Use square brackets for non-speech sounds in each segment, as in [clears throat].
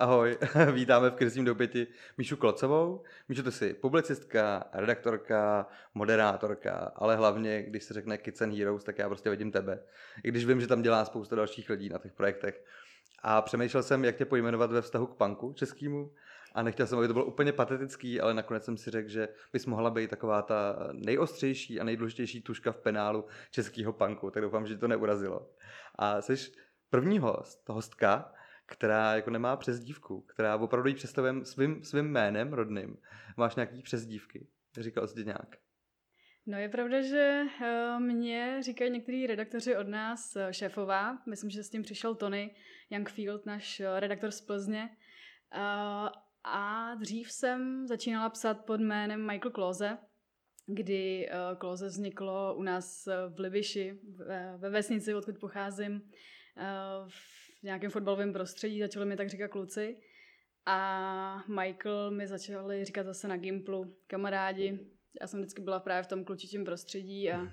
Ahoj, [laughs] vítáme v Krizím dopěti Míšu Klocovou. Míšu, ty jsi publicistka, redaktorka, moderátorka, ale hlavně, když se řekne Kids and Heroes, tak já prostě vidím tebe. I když vím, že tam dělá spousta dalších lidí na těch projektech. A přemýšlel jsem, jak tě pojmenovat ve vztahu k punku českému. A nechtěl jsem, aby to bylo úplně patetický, ale nakonec jsem si řekl, že bys mohla být taková ta nejostřejší a nejdůležitější tuška v penálu českého punku. Tak doufám, že to neurazilo. A jsi první host, hostka, která jako nemá přezdívku, která opravdu jí představuje svým, svým jménem rodným. Máš nějaký přezdívky? Říkal jsi nějak. No je pravda, že uh, mě říkají některý redaktoři od nás uh, šéfová. Myslím, že s tím přišel Tony Youngfield, náš uh, redaktor z Plzně. A dřív jsem začínala psat pod jménem Michael Klose, kdy Klose vzniklo u nás v Libiši, ve vesnici, odkud pocházím, v v nějakém fotbalovém prostředí, začali mi tak říkat kluci. A Michael mi začali říkat zase na Gimplu, kamarádi. Já jsem vždycky byla právě v tom klučičím prostředí a,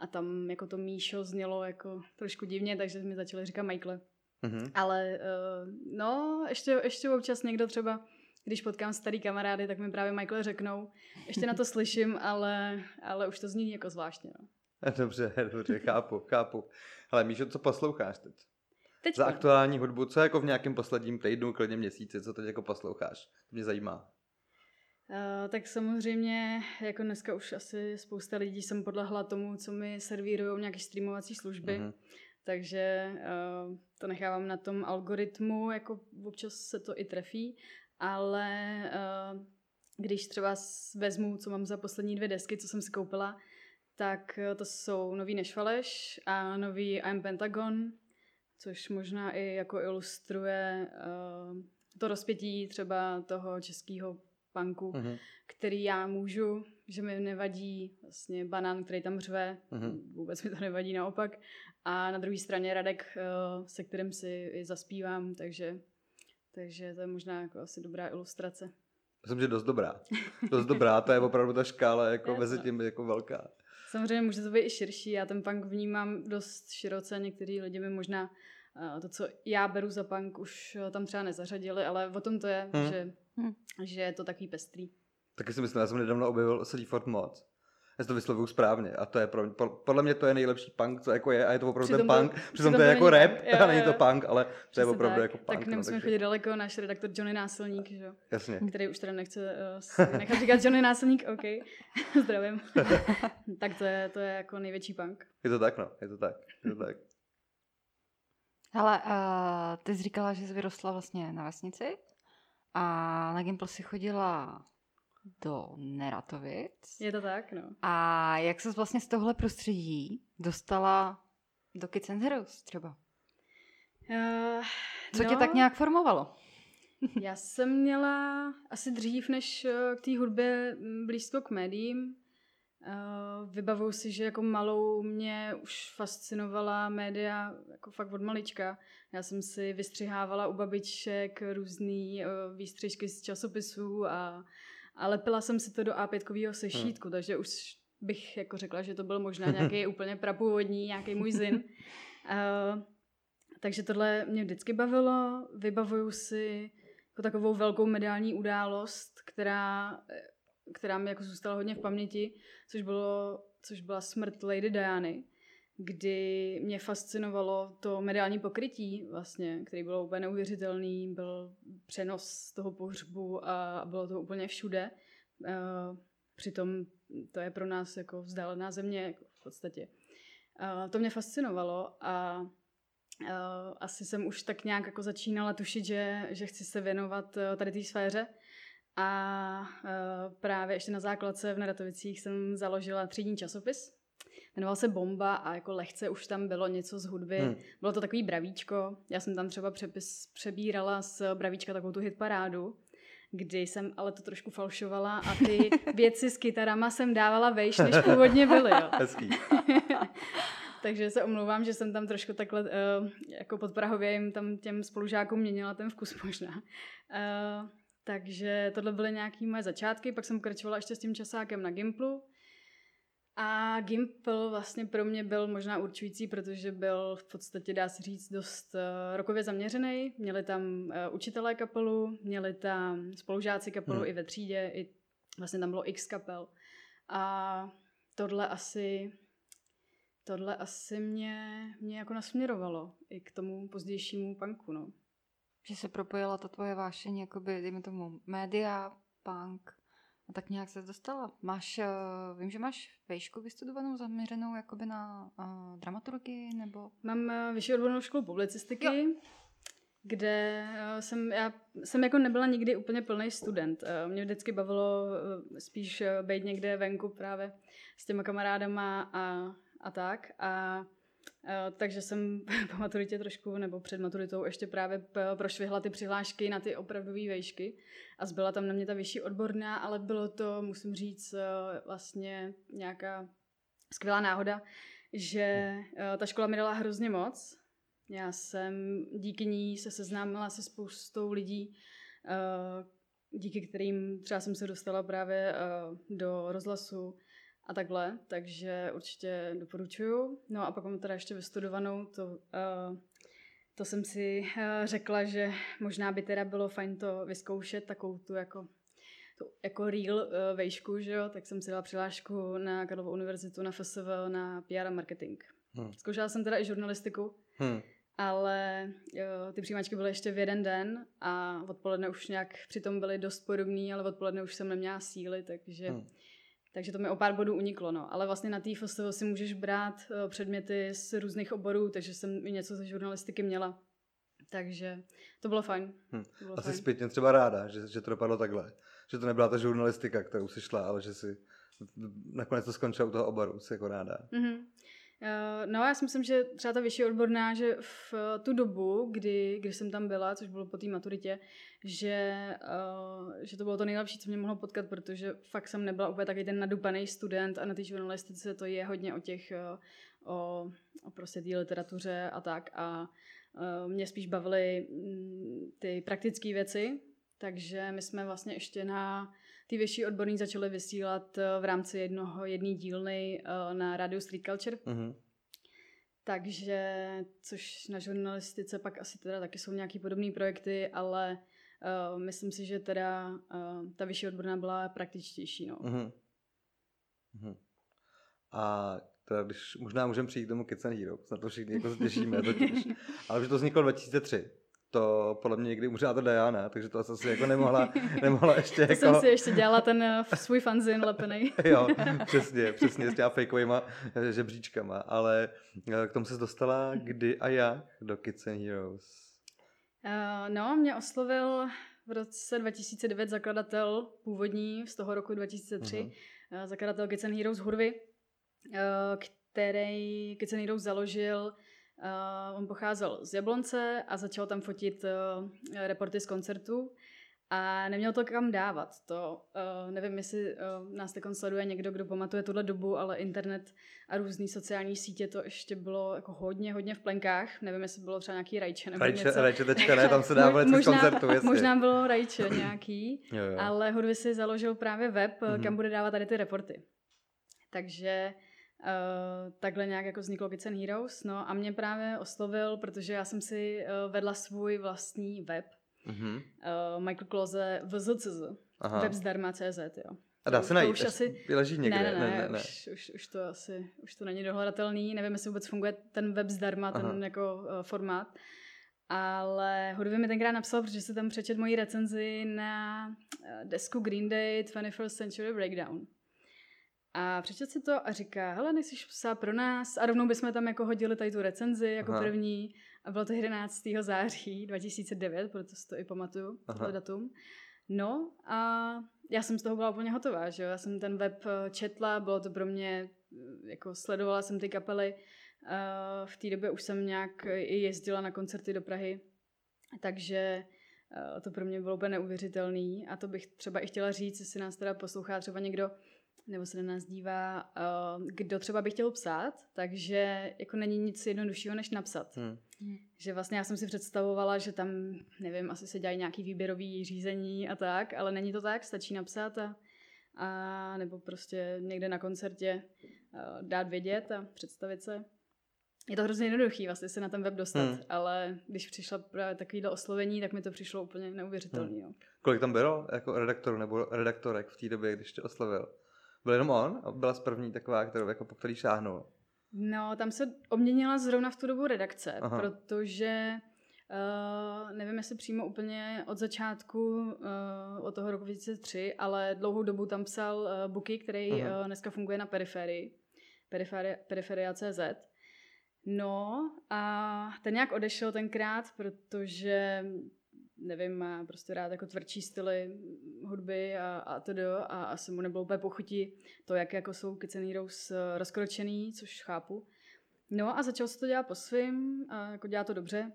a tam jako to Míšo znělo jako trošku divně, takže mi začali říkat Michael. Mm-hmm. Ale uh, no, ještě, ještě občas někdo třeba, když potkám starý kamarády, tak mi právě Michael řeknou. Ještě na to [laughs] slyším, ale, ale už to zní jako zvláštně. No. Dobře, dobře, chápu, chápu. Ale Míšo, co posloucháš teď? Teďka. Za aktuální hudbu, co jako v nějakém posledním týdnu, klidně měsíci, co teď jako posloucháš? To mě zajímá. Uh, tak samozřejmě, jako dneska už asi spousta lidí jsem podlehla tomu, co mi servírují nějaké streamovací služby, uh-huh. takže uh, to nechávám na tom algoritmu, jako občas se to i trefí, ale uh, když třeba vezmu, co mám za poslední dvě desky, co jsem si koupila, tak to jsou nový Nešvaleš a nový I'm Pentagon, což možná i jako ilustruje uh, to rozpětí třeba toho českého punku, uh-huh. který já můžu, že mi nevadí vlastně banán, který tam řve, uh-huh. vůbec mi to nevadí naopak. A na druhé straně Radek, uh, se kterým si i zaspívám, takže, takže to je možná jako asi dobrá ilustrace. Myslím, že dost dobrá. Dost dobrá, to je opravdu ta škála jako [laughs] mezi tím jako velká. Samozřejmě může to být i širší, já ten punk vnímám dost široce, některý lidi mi možná uh, to, co já beru za punk, už uh, tam třeba nezařadili, ale o tom to je, hmm. Že, hmm. že je to takový pestrý. Taky si myslím, já jsem nedávno objevil Sleaford Mod, já to vyslovuju správně a to je pro, podle mě to je nejlepší punk, co jako je a je to opravdu přitom ten punk, přitom, přitom to je jako rap jo, [laughs] a není to punk, ale to je opravdu tak. jako punk. Tak nemusíme no, takže... chodit daleko, náš redaktor Johnny Násilník, že? Jasně. který už teda nechce uh, nechat říkat Johnny Násilník, OK, [laughs] zdravím. [laughs] tak to je, to je jako největší punk. Je to tak, no, je to tak, je to tak. Hele, uh, ty jsi říkala, že jsi vyrostla vlastně na vesnici a na Gimple si chodila do Neratovic. Je to tak, no. A jak se vlastně z tohle prostředí dostala do Kids and Heroes třeba? Uh, Co no, tě tak nějak formovalo? [laughs] já jsem měla asi dřív než eh, k té hudbě blízko k médiím. Uh, vybavuju si, že jako malou mě už fascinovala média jako fakt od malička. Já jsem si vystřihávala u babiček různý uh, výstřižky z časopisů a a lepila jsem si to do A5 sešítku, hmm. takže už bych jako řekla, že to byl možná nějaký [laughs] úplně prapůvodní, nějaký můj zin. Uh, [laughs] takže tohle mě vždycky bavilo. Vybavuju si jako takovou velkou mediální událost, která, která mi jako zůstala hodně v paměti, což, bylo, což byla smrt Lady Diany kdy mě fascinovalo to mediální pokrytí vlastně, který bylo úplně neuvěřitelný, byl přenos toho pohřbu a bylo to úplně všude. Přitom to je pro nás jako vzdálená země jako v podstatě. To mě fascinovalo a asi jsem už tak nějak jako začínala tušit, že, že chci se věnovat tady té sféře. A právě ještě na základce v Neratovicích jsem založila třídní časopis, Jmenoval se Bomba a jako lehce už tam bylo něco z hudby. Hmm. Bylo to takový bravíčko. Já jsem tam třeba přepis přebírala z bravíčka takovou tu hitparádu kdy jsem ale to trošku falšovala a ty [laughs] věci s kytarama jsem dávala vejš, než původně byly. Jo. [laughs] Hezký. [laughs] Takže se omlouvám, že jsem tam trošku takhle uh, jako podprahově jim tam těm spolužákům měnila ten vkus možná. Uh, takže tohle byly nějaké moje začátky, pak jsem pokračovala ještě s tím časákem na Gimplu A Gimple vlastně pro mě byl možná určující, protože byl v podstatě, dá se říct, dost uh, rokově zaměřený. Měli tam uh, učitelé kapelu, měli tam spolužáci kapelu hmm. i ve třídě, i vlastně tam bylo x kapel. A tohle asi tohle asi mě, mě jako nasměrovalo i k tomu pozdějšímu punku, no. Že se propojila ta tvoje vášeň, jakoby, dejme tomu, média, punk, a tak nějak se dostala. Máš, uh, vím, že máš vejšku vystudovanou, zaměřenou jakoby na uh, dramaturgii, nebo? Mám uh, vyšší odbornou školu publicistiky, jo. kde uh, jsem, já jsem jako nebyla nikdy úplně plný student. Uh, mě vždycky bavilo uh, spíš uh, být někde venku právě s těma kamarádama a, a tak. A takže jsem [laughs] po maturitě trošku, nebo před maturitou ještě právě prošvihla ty přihlášky na ty opravdové vejšky a zbyla tam na mě ta vyšší odborná, ale bylo to, musím říct, uh, vlastně nějaká skvělá náhoda, že uh, ta škola mi dala hrozně moc. Já jsem díky ní se seznámila se spoustou lidí, díky kterým třeba jsem se dostala právě do rozhlasu, a takhle, takže určitě doporučuju. No a pak mám teda ještě vystudovanou, to, uh, to jsem si uh, řekla, že možná by teda bylo fajn to vyzkoušet, takovou tu jako tu jako real uh, vejšku, že jo, tak jsem si dala přihlášku na Karlovu univerzitu, na FSV, na PR a marketing. Hmm. Zkoušela jsem teda i žurnalistiku, hmm. ale jo, ty přijímačky byly ještě v jeden den a odpoledne už nějak přitom byly dost podobný, ale odpoledne už jsem neměla síly, takže hmm takže to mi o pár bodů uniklo, no. Ale vlastně na té FSTO si můžeš brát uh, předměty z různých oborů, takže jsem i něco ze žurnalistiky měla. Takže to bylo fajn. Hm. To bylo Asi fajn. zpětně třeba ráda, že, že to dopadlo takhle. Že to nebyla ta žurnalistika, kterou si šla, ale že si nakonec to skončilo u toho oboru, si jako ráda. Mm-hmm. Uh, no já si myslím, že třeba ta vyšší odborná, že v tu dobu, kdy, kdy jsem tam byla, což bylo po té maturitě, že, uh, že to bylo to nejlepší, co mě mohlo potkat, protože fakt jsem nebyla úplně takový ten nadupaný student a na té žurnalistice to je hodně o těch, o, o prostě té literatuře a tak. A mě spíš bavily mm, ty praktické věci, takže my jsme vlastně ještě na ty vyšší odborní začaly vysílat v rámci jednoho, jedné dílny na Radio Street Culture. Mm-hmm. Takže, což na žurnalistice pak asi teda taky jsou nějaký podobné projekty, ale Uh, myslím si, že teda uh, ta vyšší odborná byla praktičtější. No. Uh-huh. A teda, když možná můžeme přijít k tomu Kids and Heroes, na to všichni jako těšíme [laughs] totiž. Ale že to vzniklo 2003 to podle mě někdy umřela to Diana, takže to asi jako nemohla, [laughs] nemohla ještě to jako... jsem si ještě dělala ten uh, svůj fanzin lepený. [laughs] jo, přesně, přesně s těma fakeovýma žebříčkama, ale k tomu se dostala kdy a jak do Kids and Heroes? Uh, no, mě oslovil v roce 2009 zakladatel původní z toho roku 2003, uh-huh. uh, zakladatel Kids and Heroes Hurvy, který Kids and Heroes založil Uh, on pocházel z Jablonce a začal tam fotit uh, reporty z koncertů a neměl to kam dávat. To uh, nevím, jestli uh, nás teď sleduje někdo, kdo pamatuje tuhle dobu, ale internet a různé sociální sítě to ještě bylo jako hodně, hodně v plenkách. Nevím, jestli bylo třeba nějaký rajče nebo rajče, něco. Rajče tečka, ne, tam se dávali možná, z koncertu, jestli. Možná bylo rajče nějaký, jo, jo. ale Hudvy si založil právě web, mm-hmm. kam bude dávat tady ty reporty. Takže Uh, takhle nějak jako vzniklo and Heroes. No a mě právě oslovil, protože já jsem si uh, vedla svůj vlastní web, Mm-hmm. Uh, Michael Klose VZCZ. Web zdarma.cz, jo. A dá se najít? Už asi... Vyleží někde? Ne, ne, ne, ne, ne. Už, už, už, to asi, už to není dohledatelný. Nevím, jestli vůbec funguje ten web zdarma, Aha. ten jako uh, formát. Ale Hudvě mi tenkrát napsal, protože se tam přečet moji recenzi na desku Green Day 21st Century Breakdown. A přečet si to a říká, hele, nejsi psát pro nás a rovnou bychom tam jako hodili tady tu recenzi jako Aha. první a bylo to 11. září 2009, proto si to i pamatuju, tohle datum. No a já jsem z toho byla úplně hotová, že jo? Já jsem ten web eh, četla, bylo to pro mě, eh, jako sledovala jsem ty kapely, uh, v té době už jsem nějak i jezdila na koncerty do Prahy, takže to pro mě bylo úplně neuvěřitelný a to bych třeba i chtěla říct, jestli nás teda poslouchá třeba někdo, nebo se na nás dívá, uh, kdo třeba by chtěl psát, takže jako není nic jednoduššího, než napsat. Hmm. Že vlastně já jsem si představovala, že tam, nevím, asi se dělají nějaký výběrový řízení a tak, ale není to tak, stačí napsat a, a nebo prostě někde na koncertě dát vědět a představit se. Je to hrozně jednoduchý vlastně se na ten web dostat, hmm. ale když přišla právě takovýhle oslovení, tak mi to přišlo úplně neuvěřitelný. Hmm. Kolik tam bylo jako redaktorů nebo redaktorek v té době, když tě oslovil? Byl jenom on? Byla z první taková, kterou, jako po který šáhnul? No, tam se obměnila zrovna v tu dobu redakce, Aha. protože Uh, nevím, jestli přímo úplně od začátku, uh, od toho roku 2003, ale dlouhou dobu tam psal uh, Buky, který uh, dneska funguje na periferii, periferia, periferia.cz. No a ten nějak odešel tenkrát, protože nevím, má prostě rád jako tvrdší styly hudby a, a to do a asi mu nebylo úplně pochutí to, jak jako jsou Kids and Heroes rozkročený, což chápu. No a začal se to dělat po svým, a jako dělá to dobře.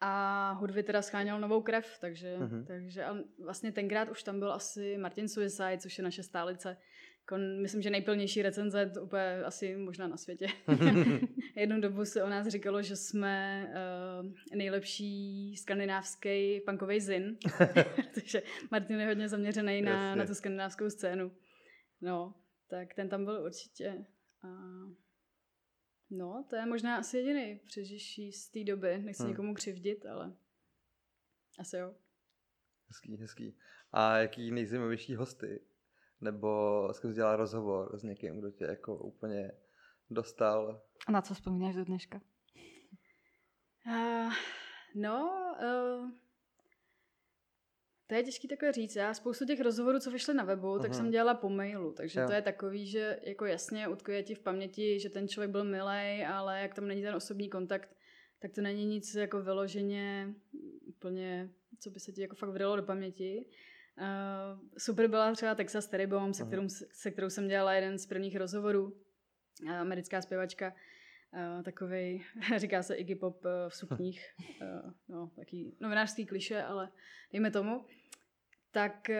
A hudby teda scháněl novou krev, takže, uh-huh. takže a vlastně tenkrát už tam byl asi Martin Suicide, což je naše stálice, jako, myslím, že nejplnější recenze úplně asi možná na světě. [laughs] [laughs] Jednu dobu se o nás říkalo, že jsme uh, nejlepší skandinávský punkový zin, [laughs] takže Martin je hodně zaměřený na, na tu skandinávskou scénu. No, tak ten tam byl určitě. Uh, no, to je možná asi jediný přežiší z té doby. Nechci hmm. někomu křivdit, ale asi jo. Hezký, hezký. A jaký nejzajímavější hosty nebo jsi dělal rozhovor s někým, kdo tě jako úplně dostal. A na co vzpomínáš do dneška? Uh, no, uh, to je těžký takhle říct. Já spoustu těch rozhovorů, co vyšly na webu, uh-huh. tak jsem dělala po mailu, takže jo. to je takový, že jako jasně utkuje ti v paměti, že ten člověk byl milej, ale jak tam není ten osobní kontakt, tak to není nic jako vyloženě úplně, co by se ti jako fakt vydalo do paměti. Uh, super byla třeba Texas Terry Bomb, se kterou, se kterou jsem dělala jeden z prvních rozhovorů. Uh, americká zpěvačka, uh, takový, [laughs] říká se Iggy Pop uh, v sukních, uh, [laughs] no, taký novinářský kliše, ale dejme tomu. Tak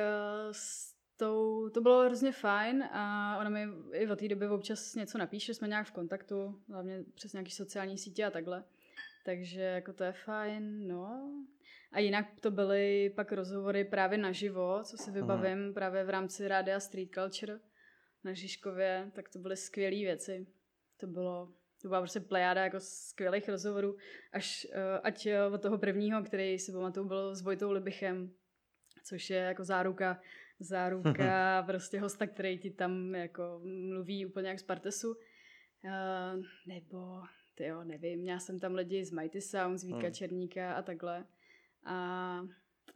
s tou, to bylo hrozně fajn a ona mi i od té doby občas něco napíše, jsme nějak v kontaktu, hlavně přes nějaké sociální sítě a takhle. Takže jako to je fajn, no. A jinak to byly pak rozhovory právě naživo, co si vybavím Aha. právě v rámci Rádia Street Culture na Žižkově, tak to byly skvělé věci. To bylo, to byla prostě plejáda jako skvělých rozhovorů, až uh, ať uh, od toho prvního, který si pamatuju, byl s Vojtou Libichem, což je jako záruka, záruka [laughs] prostě hosta, který ti tam jako mluví úplně jak z Partesu. Uh, nebo, jo, nevím, měla jsem tam lidi z Mighty Sounds, Vítka hmm. Černíka a takhle. A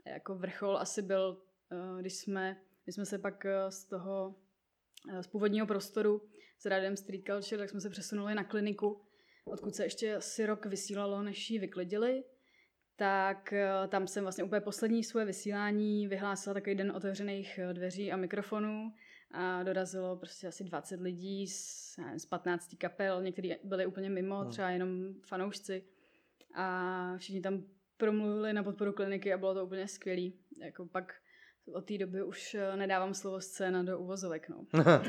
jako vrchol asi byl, eh, když jsme, když jsme se pak eh, z toho, eh, z původního prostoru s Radem Street Culture, tak jsme se přesunuli na kliniku, odkud se ještě asi rok vysílalo, než ji vyklidili. Tak tam jsem vlastně úplně poslední svoje vysílání vyhlásila takový den otevřených dveří a mikrofonů a dorazilo prostě asi 20 lidí z, z 15 kapel, někteří byli úplně mimo, no. třeba jenom fanoušci a všichni tam promluvili na podporu kliniky a bylo to úplně skvělý. Jako pak od té doby už eh, nedávám slovo scéna do uvozovek, no. [laughs]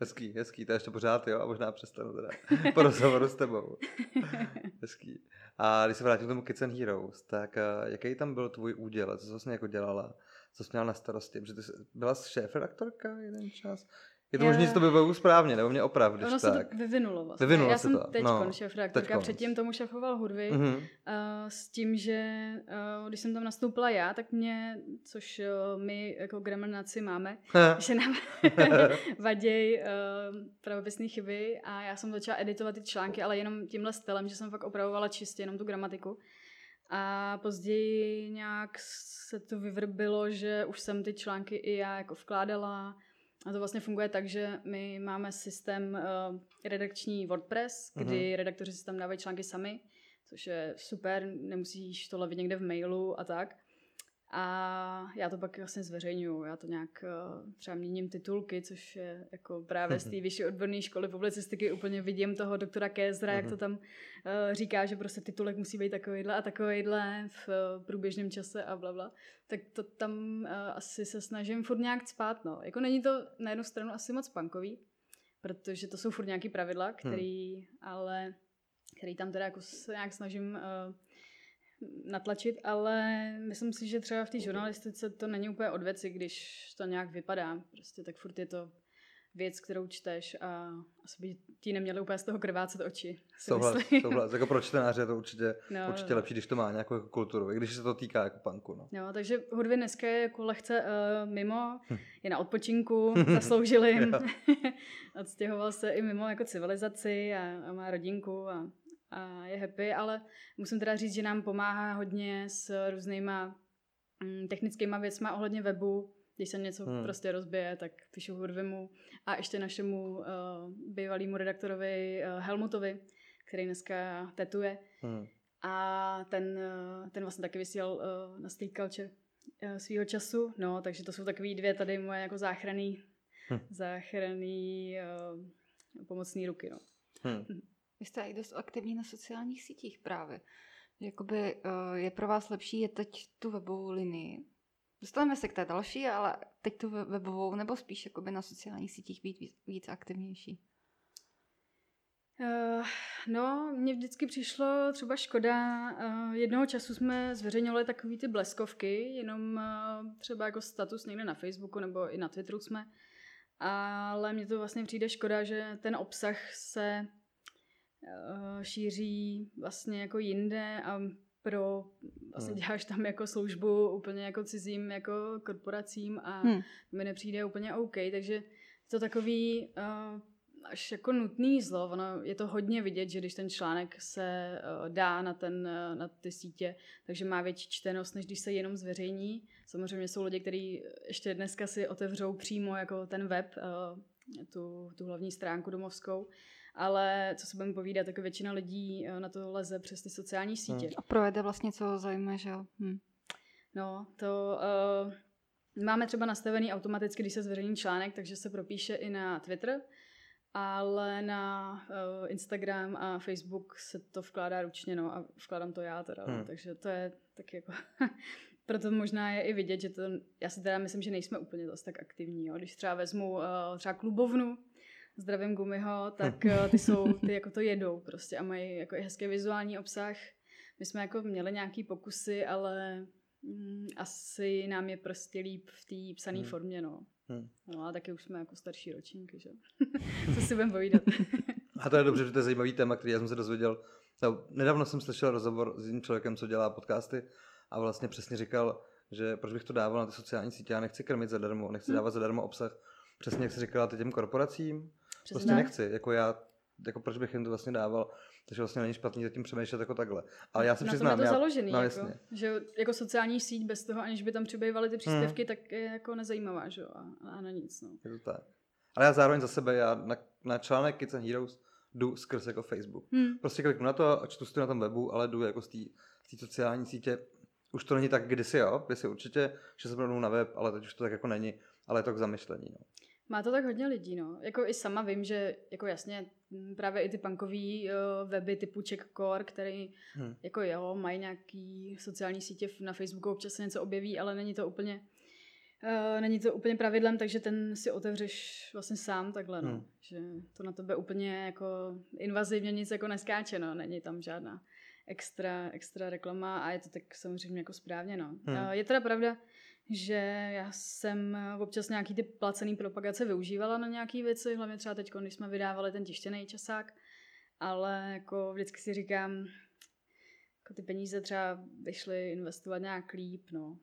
hezký, hezký, to ještě pořád, jo, a možná přestanu teda [laughs] po rozhovoru s tebou. [laughs] hezký. A když se vrátím k tomu Kids and Heroes, tak uh, jaký tam byl tvůj úděl, co jsi vlastně jako dělala, co jsi měla na starosti, protože ty jsi, byla šéf redaktorka jeden čas, je to možné, že to by bylo správně, nebo mě oprav, když ono tak. se to vyvinulo vlastně. Vyvinulo Já se jsem to. teď no, šéf redaktorka, předtím tomu šéfoval hudby. Mm-hmm. Uh, s tím, že uh, když jsem tam nastoupila já, tak mě, což uh, my jako gramernáci máme, [laughs] že nám [laughs] vaděj uh, pravopisné chyby a já jsem začala editovat ty články, ale jenom tímhle stylem, že jsem fakt opravovala čistě jenom tu gramatiku. A později nějak se to vyvrbilo, že už jsem ty články i já jako vkládala, a to vlastně funguje tak, že my máme systém uh, redakční WordPress, kdy uh-huh. redaktoři si tam dávají články sami, což je super, nemusíš to levit někde v mailu a tak. A já to pak vlastně zveřejňuju. Já to nějak uh, třeba měním titulky, což je jako právě z té [laughs] vyšší odborné školy publicistiky úplně vidím toho doktora Kézra, jak to tam uh, říká, že prostě titulek musí být takovýhle a takovýhle v uh, průběžném čase a bla, bla. Tak to tam uh, asi se snažím furt nějak spát. No. Jako není to na jednu stranu asi moc punkový, protože to jsou furt nějaký pravidla, hmm. který hmm. ale který tam teda jako se nějak snažím uh, natlačit, ale myslím si, že třeba v té žurnalistice to není úplně od věci, když to nějak vypadá. Prostě tak furt je to věc, kterou čteš a asi by ti neměly úplně z toho krvácet oči. Souhlas, souhlas. Jako pro čtenáře je to určitě, No, určitě no. lepší, když to má nějakou jako kulturu, i když se to týká jako punku. No. Jo, takže hudby dneska je jako lehce uh, mimo, Hm. je na odpočinku, [laughs] zasloužil jim. [laughs] Odstěhoval se i mimo jako civilizaci a, a má rodinku a, a je happy, ale musím teda říct, že nám pomáhá hodně s různýma mm, technickýma věcma ohledně webu. Když se něco Hmm. hmm. prostě rozbije, tak píšu hudbimu a ještě našemu uh, bývalému redaktorovi uh, Helmutovi, který dneska tetuje. Hmm. A ten, eh, ten vlastně taky vysílal uh, na Street Culture uh, svýho času, no, takže to jsou takový dvě tady moje jako záchranný, Hm. hm. záchranný uh, pomocný ruky, no. Hmm. Vy jste i dost aktivní na sociálních sítích právě. Jakoby uh, je pro vás lepší je teď tu webovou linii. Dostaneme se k té další, ale teď tu we- webovou, nebo spíš jakoby na sociálních sítích být víc, víc aktivnější. Uh, no, mně vždycky přišlo třeba škoda. Uh, jednoho času jsme zveřejňovali takový ty bleskovky, jenom třeba jako status někde na Facebooku nebo i na Twitteru jsme. Ale mně to vlastně přijde škoda, že ten obsah se šíří vlastně jako jinde a pro, vlastně Hmm. děláš tam jako službu úplně jako cizím jako korporacím a Hm. mi nepřijde úplně OK, takže je to takový uh, až jako nutný zlo. Ono je to hodně vidět, že když ten článek se uh, dá na, ten, uh, na ty sítě, takže má větší čtenost, než když se jenom zveřejní. Samozřejmě jsou lidi, kteří ještě dneska si otevřou přímo jako ten web, uh, tu, tu hlavní stránku domovskou, ale co se budeme povídat, tak většina lidí uh, na to leze přes ty sociální sítě. Hmm. A pro Ede vlastně co ho zajímá, že jo? Hm. No, to uh, máme třeba nastavený automaticky, když se zveřejní článek, takže se propíše i na Twitter, ale na uh, Instagram a Facebook se to vkládá ručně, no, a vkládám to já teda, Hmm. hmm. takže to je tak jako... [laughs] Proto možná je i vidět, že to, já si teda myslím, že nejsme úplně zase tak aktivní, jo. Když třeba vezmu uh, třeba klubovnu, zdravím Gumiho, tak uh, ty jsou, ty jako to jedou prostě a mají jako i hezký vizuální obsah. My jsme jako měli nějaký pokusy, ale mm, asi nám je prostě líp v té psané Hmm. formě, no. Hmm. No a taky už jsme jako starší ročníky, že? [laughs] Co si budeme povídat. A to je dobře, že to je zajímavý téma, který já jsem se dozvěděl. No, nedávno jsem slyšel rozhovor s jedním člověkem, co dělá podcasty a vlastně přesně říkal, že proč bych to dával na ty sociální sítě, já nechci krmit zadarmo, nechci Hmm. dávat zadarmo obsah. Přesně jak jsi říkala ty těm korporacím, Přesně prostě nechci, jako já, jako proč bych jim to vlastně dával, takže vlastně není špatný zatím přemýšlet jako takhle. Ale já se na přiznám, to já, založený, no, jako, že jako sociální síť bez toho, aniž by tam přibývaly ty příspěvky, tak je jako nezajímavá, že jo, a, a na nic, no. je to tak. Ale já zároveň za sebe, já na, na článek Kids and Heroes jdu skrz jako Facebook. Hmm. Prostě kliknu na to a čtu si to na tom webu, ale jdu jako z té z té sociální sítě. Už to není tak kdysi, jo? Kdysi určitě, že se rovnou na web, ale teď už to tak jako není. Ale je to k zamyšlení, no. Má to tak hodně lidí, no. Jako i sama vím, že jako jasně m, právě i ty punkový uh, weby typu Checkcore, který Hm. jako jo, mají nějaký sociální sítě na Facebooku, občas se něco objeví, ale není to úplně Uh, není to úplně pravidlem, takže ten si otevřeš vlastně sám takhle, no. Hmm. Že to na tebe úplně jako invazivně nic jako neskáče, no. Není tam žádná extra, extra reklama a je to tak samozřejmě jako správně, no. Hmm. Uh, je teda pravda, že já jsem občas nějaký ty placený propagace využívala na nějaké věci, hlavně třeba teď, když jsme vydávali ten tištěný časák, ale jako vždycky si říkám, jako ty peníze třeba vyšly investovat nějak líp, no.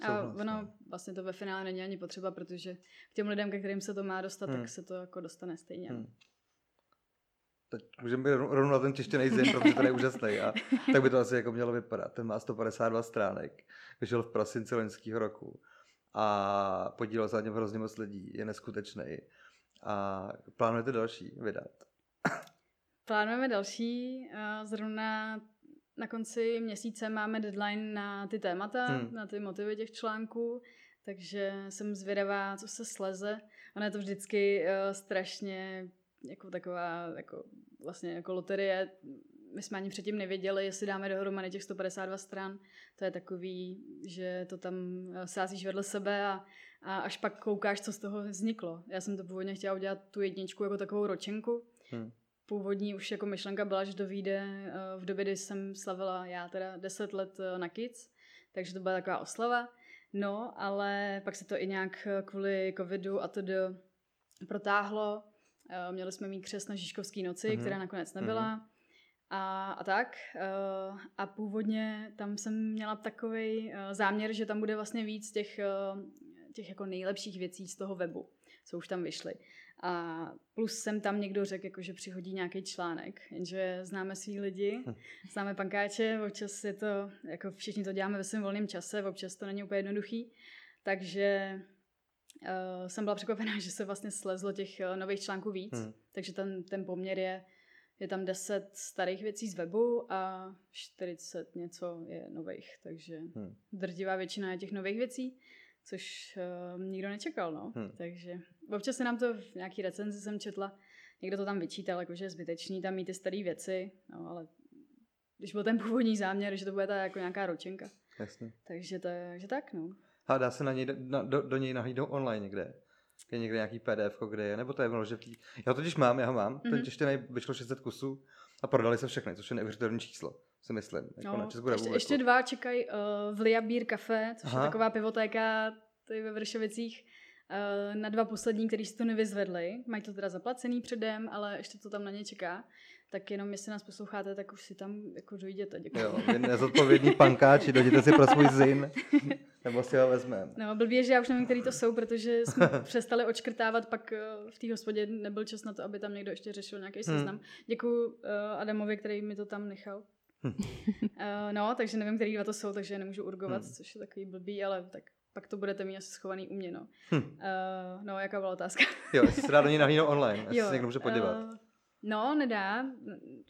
A ono no. vlastně to ve finále není ani potřeba, protože k těm lidem, ke kterým se to má dostat, Hmm. tak se to jako dostane stejně. Hm. Teď můžeme být rovnou na ten tištěný zim, protože to je úžasný. A tak by to asi jako mělo vypadat. Ten má 152 stránek, vyšel v prosinci loňského roku a podílel se na něm hrozně moc lidí, je neskutečný. A plánujete další vydat. Plánujeme další. Zrovna na konci měsíce máme deadline na ty témata, Hmm. na ty motivy těch článků, takže jsem zvědavá, co se sleze. Ono je to vždycky uh, strašně jako taková jako vlastně jako loterie. My jsme ani předtím nevěděli, jestli dáme dohromady těch 152 stran. To je takový, že to tam eh, sázíš vedle sebe a, a až pak koukáš, co z toho vzniklo. Já jsem to původně chtěla udělat tu jedničku jako takovou ročenku, Hm. původní už jako myšlenka byla, že to vyjde eh, v době, kdy jsem slavila já teda 10 let eh, na Kids, takže to byla taková oslava. No, ale pak se to i nějak kvůli covidu a to protáhlo. Uh, měli jsme mít křes na Žižkovský noci, Mhm. mm-hmm. která nakonec nebyla. Mm-hmm. A, a tak. Uh, a původně tam jsem měla takový uh, záměr, že tam bude vlastně víc těch, uh, těch jako nejlepších věcí z toho webu, co už tam vyšly. A plus jsem tam někdo řekl, jako, že přihodí nějaký článek, jenže známe svý lidi, Hm. známe pankáče, občas je to, jako všichni to děláme ve svém volném čase, občas to není úplně jednoduchý, takže uh, jsem byla překvapená, že se vlastně slezlo těch uh, nových článků víc, Hmm. takže ten, ten poměr je, je tam 10 starých věcí z webu a 40 něco je nových, takže Hmm. drtivá většina je těch nových věcí, což uh, nikdo nečekal, no. Hmm. Takže občas se nám to v nějaký recenzi jsem četla, někdo to tam vyčítal, jakože je zbytečný tam mít ty staré věci, no ale když byl ten původní záměr, že to bude ta jako nějaká ročenka. Jasně. Takže, to, takže tak, no. A dá se na něj, na, do, do něj nahlídnout online někde? Je někde nějaký PDF, kde je, nebo to je že v tý... Já ho totiž mám, já ho mám, mm-hmm. ten češtěnej vyšlo 600 kusů a prodali se všechny, což je neuvěřitelné číslo, si myslím. Jako na no Českou ještě, republiku. ještě dva čekají uh, v Lia Beer Cafe, což Aha. je taková pivotéka tady ve Vršovicích, uh, na dva poslední, který si to nevyzvedli. Mají to teda zaplacený předem, ale ještě to tam na ně čeká. Tak jenom, jestli nás posloucháte, tak už si tam jako dojděte. Děkuji. Jo, vy nezodpovědní pankáči, dojděte si pro svůj zin, [laughs] nebo si ho vezmeme. No, blbě, že já už nevím, který to jsou, protože jsme [laughs] přestali odškrtávat, pak eh, v té hospodě nebyl čas na to, aby tam někdo ještě řešil nějaký Hmm. seznam. Děkuji uh, Adamovi, který mi to tam nechal. Hm. uh, no, takže nevím, který dva to jsou, takže nemůžu urgovat, Hmm. což je takový blbý, ale tak pak to budete mít asi schovaný u mě, no. Hm. Uh, no, jaká byla otázka? Jo, jestli se dá do nahlídnout online, [laughs] jestli se někdo může podívat. eh, no, nedá.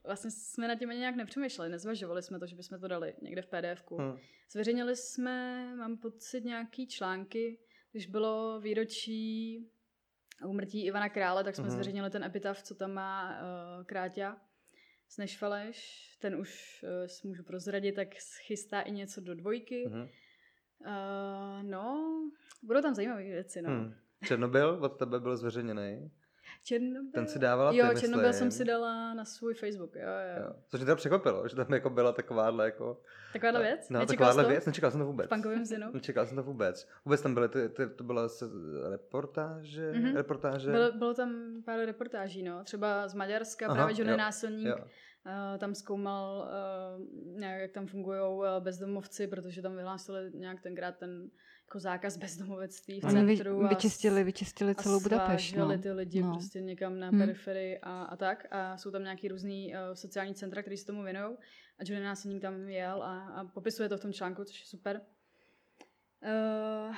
Vlastně jsme na tím ani nějak nepřemýšleli, nezvažovali jsme to, že bychom to dali někde v pdf Hm. Zveřejnili jsme, mám pocit, nějaký články, když bylo výročí úmrtí Ivana Krále, tak jsme mm-hmm. zveřejnili ten epitaf, co tam má uh, Kráťa z Nešvaleš. Ten už uh, si můžu prozradit, tak chystá i něco do dvojky. Mhm. Uh, no, budou tam zajímavé věci, no. Hm. Černobyl od tebe byl zveřejněný. Černobyl. Ten si dávala ty, Jo, myslím. Černobyl jsem si dala na svůj Facebook, jo, jo. Jo. Což mě teda překvapilo, že tam jako byla takováhle jako... Takováhle věc? No, Nečekal takováhle věc, nečekal jsem to vůbec. V punkovém zinu? [laughs] Nečekal jsem to vůbec. Vůbec tam byly ty, ty to byla se, reportáže, Mhm. reportáže. Bylo, bylo tam pár reportáží, no. Třeba z Maďarska, Aha, právě Johnny jo, Násilník. Jo. Uh, tam zkoumal, uh, nějak, jak tam fungují uh, bezdomovci, protože tam vyhlásili nějak tenkrát ten jako zákaz bezdomovectví v Oni vy, centru. a vyčistili, vyčistili celou Budapešť. No. ty lidi No. prostě někam na Hmm. periferii a, a tak. A jsou tam nějaký různý uh, sociální centra, který se tomu věnují. A Johnny Násilník tam jel a, a popisuje to v tom článku, což je super. Uh,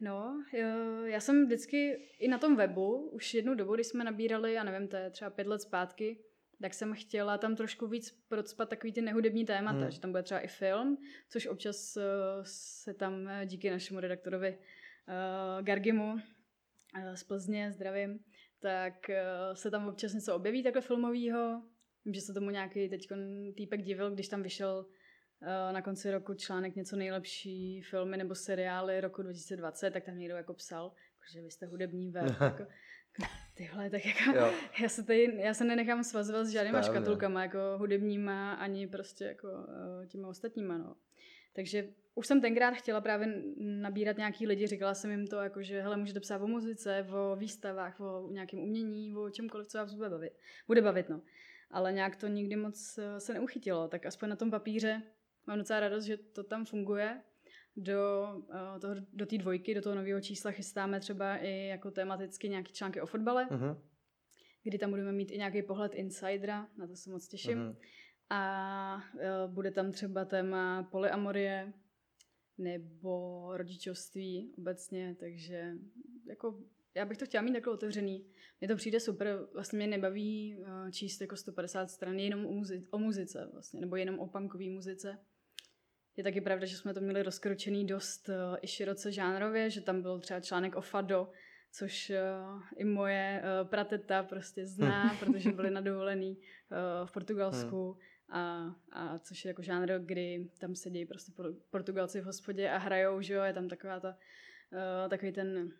no, uh, já jsem vždycky i na tom webu, už jednu dobu, když jsme nabírali, já nevím, to je třeba pět let zpátky, tak jsem chtěla tam trošku víc procpat takový ty nehudební témata, Hmm. že tam bude třeba i film, což občas uh, se tam eh, díky našemu redaktorovi uh, Gargimu z Plzně, zdravím, tak se tam občas něco objeví takhle filmového. Vím, že se tomu nějaký teď týpek divil, když tam vyšel na konci roku článek něco nejlepší filmy nebo seriály roku 2020, tak tam někdo jako psal, že vy jste hudební web. [laughs] jako, jako, tyhle, tak jako, Jo. [laughs] já se, tady, já se nenechám svazovat s žádnýma Správně. škatulkama, jako hudebníma, ani prostě jako uh, těma ostatníma, no. Takže už jsem tenkrát chtěla právě nabírat nějaký lidi, říkala jsem jim to, jako, že hele, můžete psát o muzice, o výstavách, o nějakém umění, o čemkoliv, co vás bude bavit. Bude bavit, no. Ale nějak to nikdy moc eh, se neuchytilo, tak aspoň na tom papíře mám docela radost, že to tam funguje. Do, eh, toho, do té dvojky, do toho nového čísla chystáme třeba i jako tematicky nějaké články o fotbale, Mhm. kdy tam budeme mít i nějaký pohled insidera, na to se moc těším. Mhm. A uh, bude tam třeba téma polyamorie nebo rodičovství obecně, takže jako já bych to chtěla mít takhle otevřený. Mně to přijde super, vlastně mě nebaví uh, číst jako 150 stran jenom o, muzi- o muzice vlastně, nebo jenom o punkové muzice. Je taky pravda, že jsme to měli rozkročený dost uh, i široce žánrově, že tam byl třeba článek o fado, což uh, i moje uh, prateta prostě zná, [laughs] protože byli na dovolený uh, v Portugalsku. A, a což je jako žánr, kdy tam sedí prostě por- Portugalci v hospodě a hrajou, že jo, je tam taková ta, uh, takový ten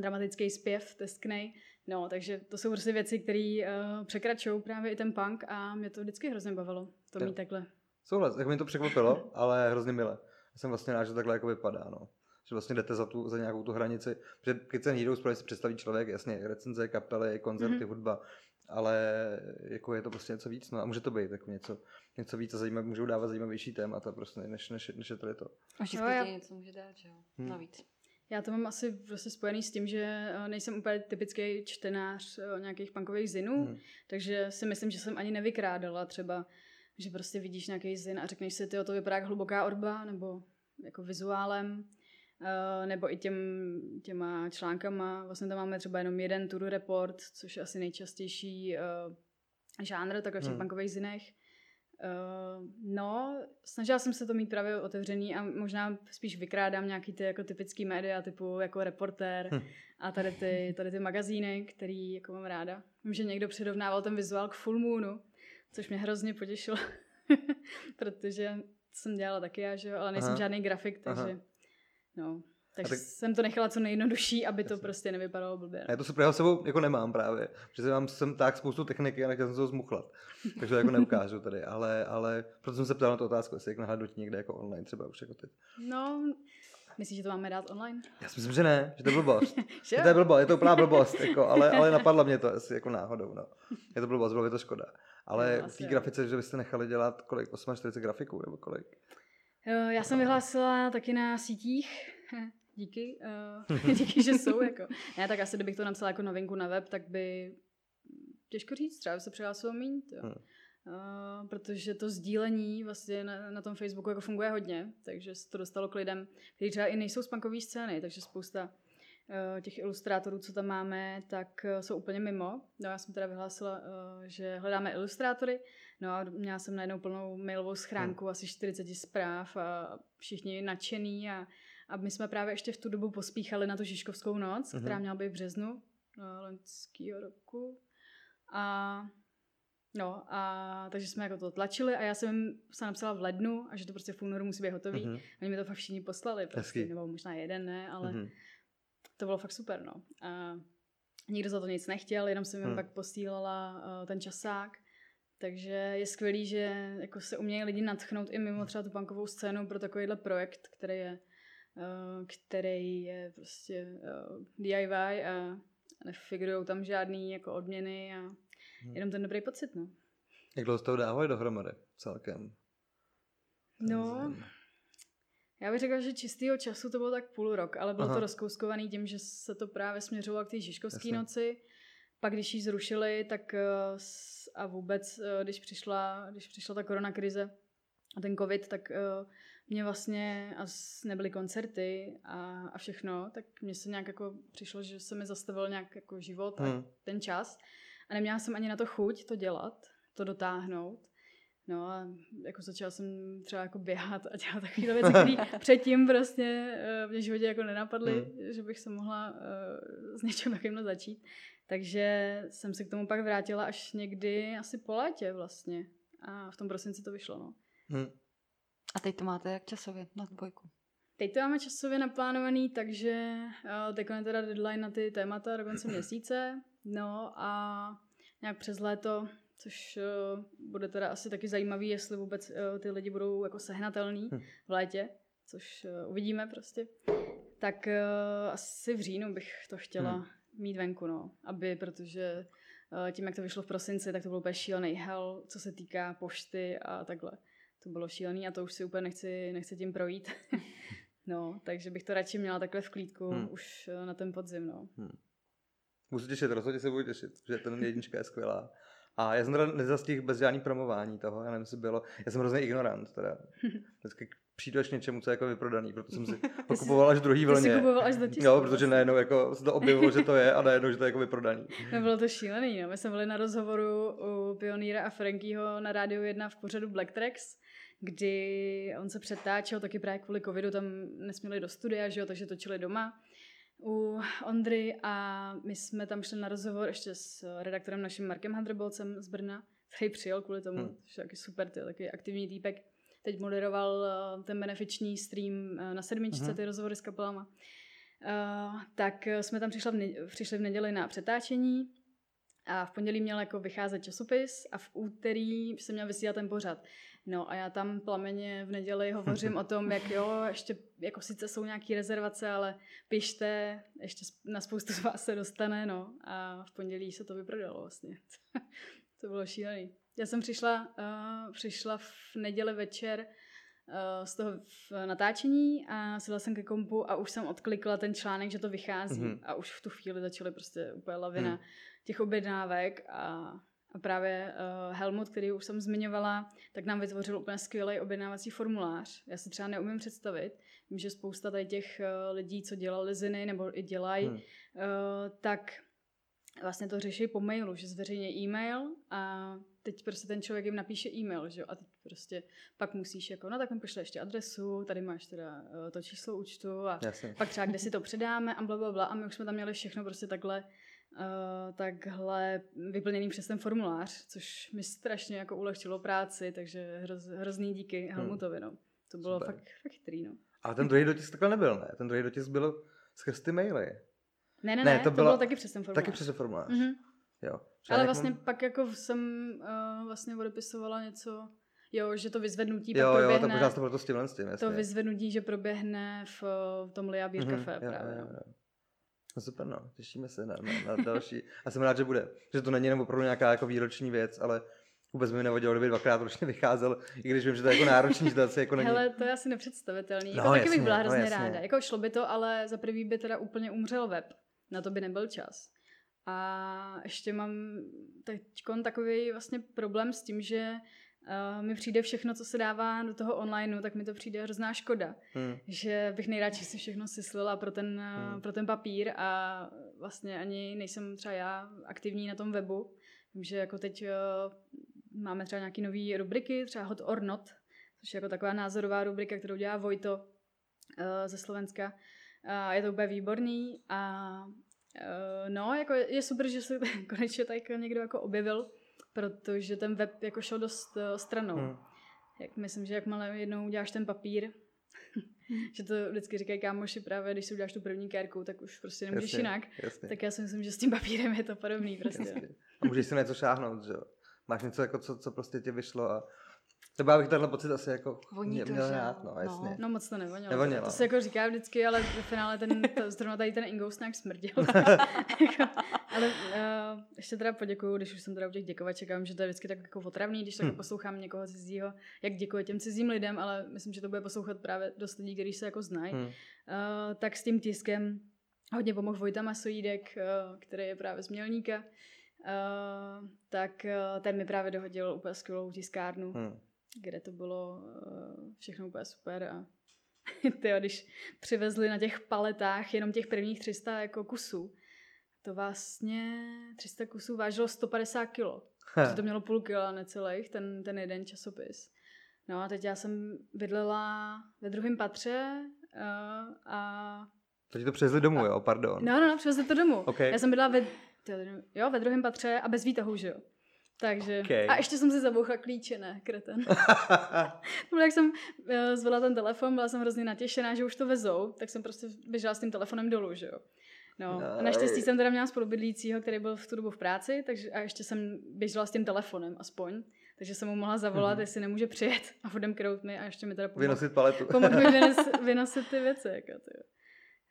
dramatický zpěv, tesknej. No, takže to jsou prostě věci, které uh, překračují právě i ten punk a mě to vždycky hrozně bavilo, to mít takhle. Souhlas, jak mi to překvapilo, ale hrozně milé. Já jsem vlastně rád, že takhle jako vypadá, no. že vlastně jdete za, tu, za nějakou tu hranici. Protože Kids and Heroes právě si představí člověk, jasně, recenze, kapely, koncerty, mm-hmm. hudba, ale jako je to prostě něco víc, no a může to být jako něco, něco víc a zajímavé, můžou dávat zajímavější témata prostě, než, než, než je tady to. A vždycky Jo, já- něco může dát, že jo? Hmm. Navíc. Já to mám asi prostě spojený s tím, že eh, nejsem úplně typický čtenář eh, nějakých punkových zinů, Hmm. takže si myslím, že jsem ani nevykrádala třeba, že prostě vidíš nějaký zin a řekneš si, ty to vypadá jak hluboká orba, nebo jako vizuálem, eh, nebo i těm, těma článkama. Vlastně tam máme třeba jenom jeden tour report, což je asi nejčastější eh, žánr takhle v těch Hmm. punkových zinech. Uh, no, snažila jsem se to mít právě otevřený a možná spíš vykrádám nějaký ty jako typický média, typu jako reportér Hm. a tady ty, tady ty magazíny, který jako mám ráda. Vím, že někdo přirovnával ten vizuál k Full Moonu, což mě hrozně potěšilo, [laughs] protože jsem dělala taky já, že jo, ale nejsem Aha. žádný grafik, takže Aha. no. Takže tak- jsem to nechala co nejjednodušší, aby to Jasně. prostě nevypadalo blbě. A já to super, já sebou jako nemám právě, protože mám jsem tak spoustu techniky a nechtěl jsem se ho zmuchlat. Takže to jako neukážu tady, ale, ale proto jsem se ptal na tu otázku, jestli jak nahlédnout někde jako online třeba už jako teď. No, myslíš, že to máme dát online? Já si myslím, že ne, že to je blbost. [laughs] Že Že to je blbost, je to úplná blbost, jako, ale, ale [laughs] napadla mě to asi jako náhodou, no. Je to blbost, bylo by to škoda. Ale No, v té grafice, že byste nechali dělat kolik, 48 grafiků, nebo kolik? Já jsem vyhlásila taky na sítích. [laughs] Díky, uh, [laughs] díky, že jsou. Jako. Ne, tak asi kdybych to napsala jako novinku na web, tak by těžko říct, třeba by se přihlásilo. Jo. Hmm. Uh, protože to sdílení vlastně na, na tom Facebooku jako funguje hodně, takže se to dostalo k lidem, kteří třeba i nejsou z punkové scény, takže spousta těch ilustrátorů, co tam máme, tak uh, jsou úplně mimo. No já jsem teda vyhlásila, uh, že hledáme ilustrátory, no a měla jsem najednou plnou mailovou schránku, asi 40 zpráv a všichni nadšený a, a my jsme právě ještě v tu dobu pospíchali na tu Žižkovskou noc, která Mhm. měla být v březnu loňského roku. A No a takže jsme jako to tlačili a já jsem jim se napsala v lednu a že to prostě v únoru musí být hotový. Mhm. Oni mi to fakt všichni poslali, prostě, nebo možná jeden ne, ale Mhm. To bylo fakt super, no. A nikdo za to nic nechtěl, jenom jsem jim Hmm. pak posílala uh, ten časák. Takže je skvělý, že jako se umějí lidi natchnout i mimo třeba tu bankovou scénu pro takovýhle projekt, který je, uh, který je prostě uh, DIY a nefigurují tam žádný jako odměny a Hmm. jenom ten dobrý pocit, no. Jak dlouho jste ho dávali dohromady celkem? No, já bych řekla, že čistého času to bylo tak půl rok, ale bylo Aha. to rozkouskovaný tím, že se to právě směřovalo k té Žižkovské noci. Pak když ji zrušili, tak eh, a vůbec, eh, když přišla, když přišla ta koronakrize a ten covid, tak eh, mě vlastně a nebyly koncerty a, a všechno, tak mně se nějak jako přišlo, že se mi zastavil nějak jako život a Hmm. ten čas. A neměla jsem ani na to chuť to dělat, to dotáhnout. No a jako začala jsem třeba jako běhat a dělat takové věci, které [laughs] předtím prostě eh, v mě životě jako nenapadly, Hmm. že bych se mohla eh, s něčím takovým začít. Takže jsem se k tomu pak vrátila až někdy asi po létě vlastně. A v tom prosinci to vyšlo, no. Hm. A teď to máte jak časově na dvojku? Teď to máme časově naplánovaný, takže uh, teď je teda deadline na ty témata do konce [clears throat] měsíce. No a nějak přes léto, což uh, bude teda asi taky zajímavý, jestli vůbec uh, ty lidi budou jako sehnatelný Hm. v létě, což uh, uvidíme prostě. Tak asi v říjnu bych to chtěla Hm. mít venku, no. Aby, protože tím, jak to vyšlo v prosinci, tak to byl úplně šílený hell, co se týká pošty a takhle. To bylo šílený a to už si úplně nechci, nechci tím projít. [laughs] no, takže bych to radši měla takhle v klídku Hmm. už na ten podzim, no. Budu se těšit, rozhodně se budu těšit, že ten jednička je skvělá. A já jsem teda nezastihl bez žádný promování toho, já nevím, jestli bylo, já jsem hrozný ignorant, teda. [laughs] Vždycky přijdu až něčemu, co je jako vyprodaný, proto jsem si [laughs] ho jsi- kupoval až druhý Ty vlně. jsi kupoval až do. Jo, protože najednou jako se to objevilo, že to je a najednou, že to je jako vyprodaný. No bylo to šílený, no. My jsme byli na rozhovoru u Pioníra a Frankyho na Rádiu 1 v pořadu Black Tracks, kdy on se přetáčel, taky právě kvůli covidu tam nesměli do studia, že jo, takže točili doma u Ondry a my jsme tam šli na rozhovor ještě s redaktorem naším Markem Handrebolcem z Brna, který přijel kvůli tomu, Hmm. hmm. což je taky super, to je taky aktivní týpek. Teď moderoval eh, ten benefiční stream eh, na sedmičce, Mhm. ty rozhovory s kapelama. Uh, tak jsme tam přišla v ne- přišli v neděli na přetáčení A v pondělí měl jako vycházet časopis a v úterý se měl vysílat ten pořad. No a já tam plameně v neděli hovořím o tom, jak jo, ještě jako sice jsou nějaké rezervace, ale pište, ještě na spoustu z vás se dostane, no. A v pondělí se to vyprodalo vlastně. [laughs] to bylo šílený. Já jsem přišla, uh, přišla v neděli večer uh, z toho v natáčení a sedla jsem ke kompu a už jsem odklikla ten článek, že to vychází mm-hmm. a už v tu chvíli začaly prostě úplně lavina mm. těch objednávek a a právě uh, Helmut, který už jsem zmiňovala, tak nám vytvořil úplně skvělý objednávací formulář. Já si třeba neumím představit, vím, že spousta tady těch uh, lidí, co dělali ziny nebo i dělají, hmm. uh, tak vlastně to řeší po mailu, že zveřejně e-mail a teď prostě ten člověk jim napíše e-mail, že a teď prostě pak musíš jako, no tak mi pošle ještě adresu, tady máš teda uh, to číslo účtu a Jasně. pak třeba kde si to předáme a bla, bla, bla a my už jsme tam měli všechno prostě takhle uh, takhle vyplněný přes ten formulář, což mi strašně jako ulehčilo práci, takže hroz, hrozný díky hmm. Helmutovi, no. To bylo Super. fakt, fakt chytrý, no. Ale ten druhý dotisk takhle nebyl, ne? Ten druhý dotisk byl skrz ty maily. Ne, ne, ne, to, to bylo, bylo taky přes ten formulář. Taky přes ten formulář. Mm-hmm. Jo. Třeba Ale vlastně mám... pak jako jsem uh, vlastně odepisovala něco, jo, že to vyzvednutí jo, pak proběhne. Jo, to to bylo to s tímhle s tím, jasně. To vyzvednutí, že proběhne v, v tom Lia Beer mm-hmm, Café jo, právě. Jo, jo. No super, no. Těšíme se na, na, na další. A jsem rád, že bude. Že to není jenom opravdu nějaká jako výroční věc, ale vůbec mi nevadilo, kdyby dvakrát ročně vycházel, i když vím, že to je jako náročný, že to asi jako není. Hele, to je asi nepředstavitelný. No, jako jasně, taky bych byla no, hrozně no, ráda. Jako šlo by to, ale za prvý by teda úplně umřel web. Na to by nebyl čas. A ještě mám teď takový vlastně problém s tím, že uh, mi přijde všechno, co se dává do toho online, tak mi to přijde hrozná škoda. Hmm. Že bych nejradši si všechno syslila pro ten, hmm. pro ten papír a vlastně ani nejsem třeba já aktivní na tom webu. Vím, že jako teď uh, máme třeba nějaké nové rubriky, třeba Hot or Not, což je jako taková názorová rubrika, kterou dělá Vojto uh, ze Slovenska. Uh, je to úplně výborný a uh, no, jako je super, že se [laughs] konečně tak někdo jako objevil protože ten web jako šel dost uh, stranou. Hmm. Jak myslím, že jakmile jednou uděláš ten papír, [laughs] že to vždycky říkají kámoši právě, když si uděláš tu první kérku, tak už prostě nemůžeš jasně, jinak. Jasně. Tak já si myslím, že s tím papírem je to podobný prostě. Jasně. A můžeš si něco šáhnout, že jo? Máš něco, jako co, co prostě ti vyšlo a to bych tenhle pocit asi jako Voní to, měl že? rád, no, jasně. No, no moc to nevonilo. nevonilo. To se jako říká vždycky, ale ve finále ten, to, zrovna tady ten Ingous nějak smrděl. [laughs] Jako, ale uh, ještě teda poděkuju, když už jsem teda u těch děkovaček, čekám, že to je vždycky tak jako otravný, když tak hmm. poslouchám někoho cizího, jak děkuje těm cizím lidem, ale myslím, že to bude poslouchat právě dost lidí, kteří se jako znají. Hmm. Uh, tak s tím tiskem hodně pomohl Vojta Masojídek, uh, který je právě z Mělníka. Uh, tak uh, ten mi právě dohodil úplně skvělou tiskárnu. Hmm kde to bylo uh, všechno úplně super a [laughs] tyjo, když přivezli na těch paletách jenom těch prvních 300 jako kusů, to vlastně 300 kusů vážilo 150 kilo. Že to mělo půl kila necelých, ten, ten jeden časopis. No a teď já jsem bydlela ve druhém patře uh, a... Takže to přivezli domů, a... jo? Pardon. No, no, no, přivezli to domů. Okay. Já jsem bydlela ve, jo, ve druhém patře a bez výtahu, že jo. Takže. Okay. A ještě jsem si zabouchla klíče, ne, kreten. [laughs] jak jsem uh, zvedla ten telefon, byla jsem hrozně natěšená, že už to vezou, tak jsem prostě běžela s tím telefonem dolů, že jo. No, a naštěstí jsem teda měla spolubydlícího, který byl v tu dobu v práci, takže a ještě jsem běžela s tím telefonem aspoň. Takže jsem mu mohla zavolat, mm-hmm. jestli nemůže přijet a odemknout mi a ještě mi teda pomoct. Vynosit paletu. Pomoct mi vynos, [laughs] vynosit ty věci. Jako ty.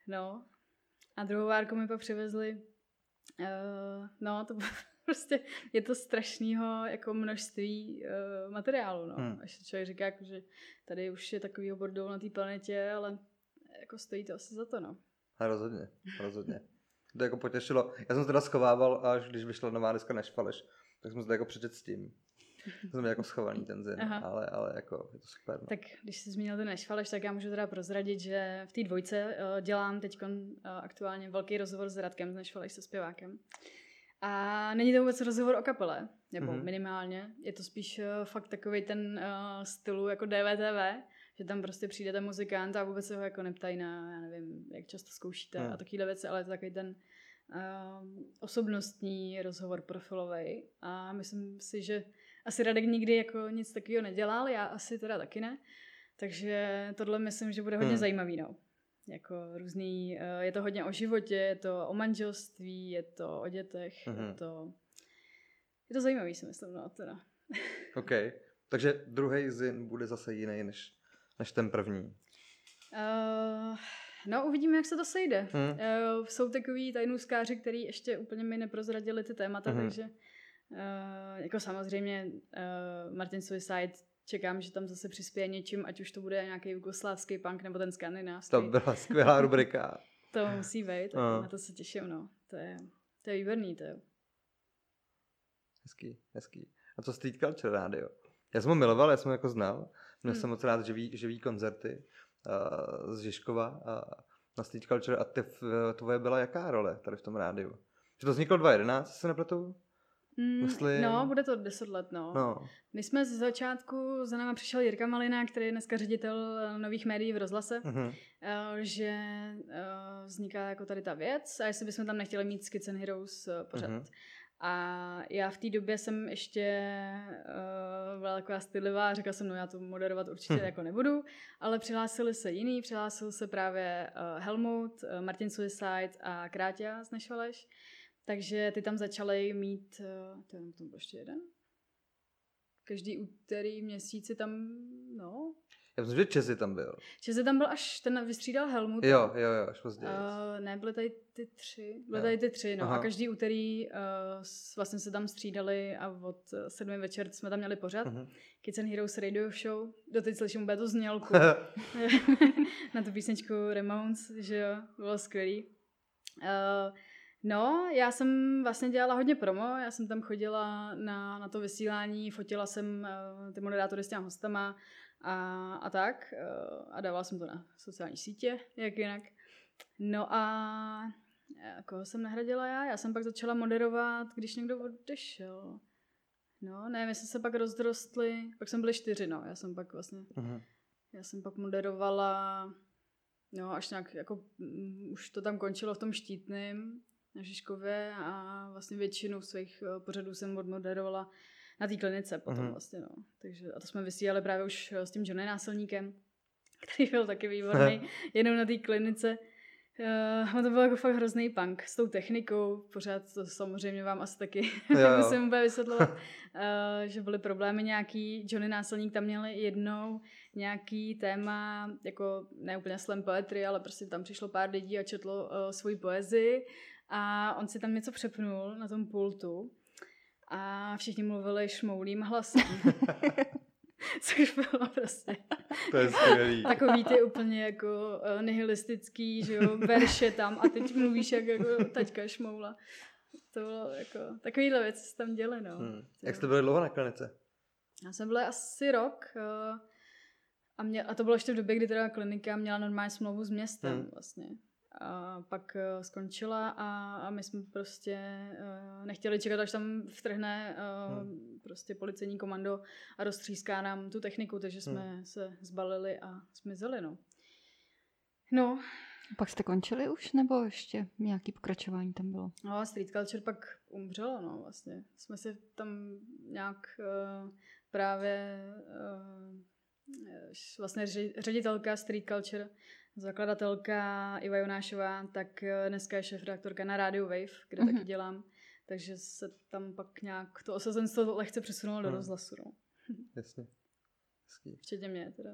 No. A druhou várku mi pak přivezli. Uh, no, to bylo prostě je to strašného jako množství uh, materiálu, no. Hmm. Až člověk říká, jako, že tady už je takový bordel na té planetě, ale jako stojí to asi za to, no. A rozhodně, rozhodně. To jako potěšilo. Já jsem se teda schovával, až když vyšla nová deska Nešfaleš, tak jsem se to jako přečet s tím. To jsem jako schovaný ten zin, ale, ale jako je to super. No. Tak když jsi zmínil ten Nešfaleš, tak já můžu teda prozradit, že v té dvojce uh, dělám teď uh, aktuálně velký rozhovor s Radkem z Nešfaleš se zpěvákem. A není to vůbec rozhovor o kapele, nebo mm-hmm. minimálně. Je to spíš uh, fakt takový ten uh, stylu jako DVTV, že tam prostě přijde ten muzikant a vůbec se ho jako neptají na, já nevím, jak často zkoušíte mm. a takovýhle věci, ale je to takový ten uh, osobnostní rozhovor profilový. A myslím si, že asi Radek nikdy jako nic takového nedělal, já asi teda taky ne. Takže tohle myslím, že bude hodně mm. zajímavý, no jako různý, eh, je to hodně o životě, je to o manželství, je to o dětech, mm-hmm. je mhm. to je to zajímavý, si myslím, no, teda. [laughs] OK. Takže druhý zin bude zase jiný než, než ten první. Uh, no, uvidíme, jak se to sejde. Hmm. Uh, jsou takový tajnůskáři, který ještě úplně mi neprozradili ty témata, Mhm. takže uh, jako samozřejmě uh, Martin Suicide čekám, že tam zase přispěje něčím, ať už to bude nějaký jugoslávský punk nebo ten skandinávský. To byla skvělá rubrika. [laughs] To musí být, No. na to se těším, no. To je, to je výborný, to je. Hezký, hezký. A co Street Culture rádio? Já jsem ho miloval, já jsem ho jako znal. Měl Hmm. jsem moc rád živý, živý koncerty uh, z Žižkova uh, na Street Culture. A ty, v- tvoje byla jaká role tady v tom rádiu? Že to vzniklo 2011, jestli se nepletu? Mm, Myslím- No, bude to 10 let, no. No. My jsme z začátku, za náma přišel Jirka Malina, který je dneska ředitel eh, nových médií v rozhlase, Mhm. eh, že eh, vzniká jako tady ta věc a jestli bychom tam nechtěli mít Skits and Heroes pořád. Mhm. A já v té době jsem ještě uh, byla taková stylivá a řekla jsem, no já to moderovat určitě Hm. jako nebudu, ale přihlásili se jiný, přihlásil se právě uh, Helmut, uh, Martin Suicide a Kráťa z Nešvaleš, takže ty tam začaly mít, uh, to jenom to byl ještě jeden, každý úterý měsíci tam, no, Já myslím, že Česi tam byl. že se tam byl až, ten vystřídal Helmut. Jo, jo, jo, až později. Uh, ne, byly tady ty tři. Byly Jo. tady ty tři, no. Aha. A každý úterý uh, vlastně se tam střídali a od eh, sedmi večer jsme tam měli pořád. Mhm. Kids and Heroes Radio Show. Doteď slyším úplně tu znělku [laughs] [laughs] na tu písničku Ramones, že jo, bylo skvělý. Uh, no, já jsem vlastně dělala hodně promo, já jsem tam chodila na, na to vysílání, fotila jsem uh, ty moderátory s těma hostama a, a tak uh, a dávala jsem to na sociální sítě, jak jinak. No a eh, koho jsem nahradila já? Já jsem pak začala moderovat, když někdo odešel. No, ne, my jsme se pak rozrostli, pak jsme byli čtyři, no, já jsem pak vlastně Mhm. já jsem pak moderovala, no až nějak, jako mm, už to tam končilo v tom štítném na Žižkově a vlastně většinu svých eh, pořadů jsem odmoderovala na té klinice potom Mhm. vlastně, no. Takže, a to jsme vysílali právě už eh, s tím Johnny Násilníkem, [laughs] který byl taky výborný, [laughs] jenom na té klinice. Uh, to byl jako fakt hrozný punk s tou technikou, pořád to samozřejmě vám asi taky [laughs] musím úplně vysvětlovat, uh, že byly problémy nějaký, Johnny Násilník tam měli jednou nějaký téma, jako ne úplně slam poetry, ale prostě tam přišlo pár lidí a četlo uh, svoji poezii a on si tam něco přepnul na tom pultu a všichni mluvili šmoulým hlasem. [laughs] Což bylo prostě To je skvělý. takový ty úplně jako uh, nihilistický, že jo, verše tam a teď mluvíš jak jako taťka šmoula. To bylo jako, takovýhle věci se tam děly, no. Hmm. Jak jste byli dlouho na klinice? Já jsem byla asi rok uh, a, mě, a to bylo ještě v době, kdy teda klinika měla normální smlouvu s městem Hmm. vlastně. A pak uh, skončila a, a my jsme prostě uh, nechtěli čekat, až tam vtrhne uh, Hmm. prostě policejní komando a roztříská nám tu techniku, takže jsme se zbalili a zmizeli, no. No, Pak jste končili už, nebo ještě nějaký pokračování tam bylo? No a street culture pak umřelo, no vlastně. Jsme si tam nějak uh, právě uh, vlastně ředitelka street culture, zakladatelka Iva Jonášová, tak eh, dneska je šéf redaktorka na Radio Wave, kde Mhm. taky dělám. Takže se tam pak nějak to osazenstvo lehce přesunulo do Mhm. rozhlasu, no. [laughs] Jasně. Hezký. Včetně mě teda.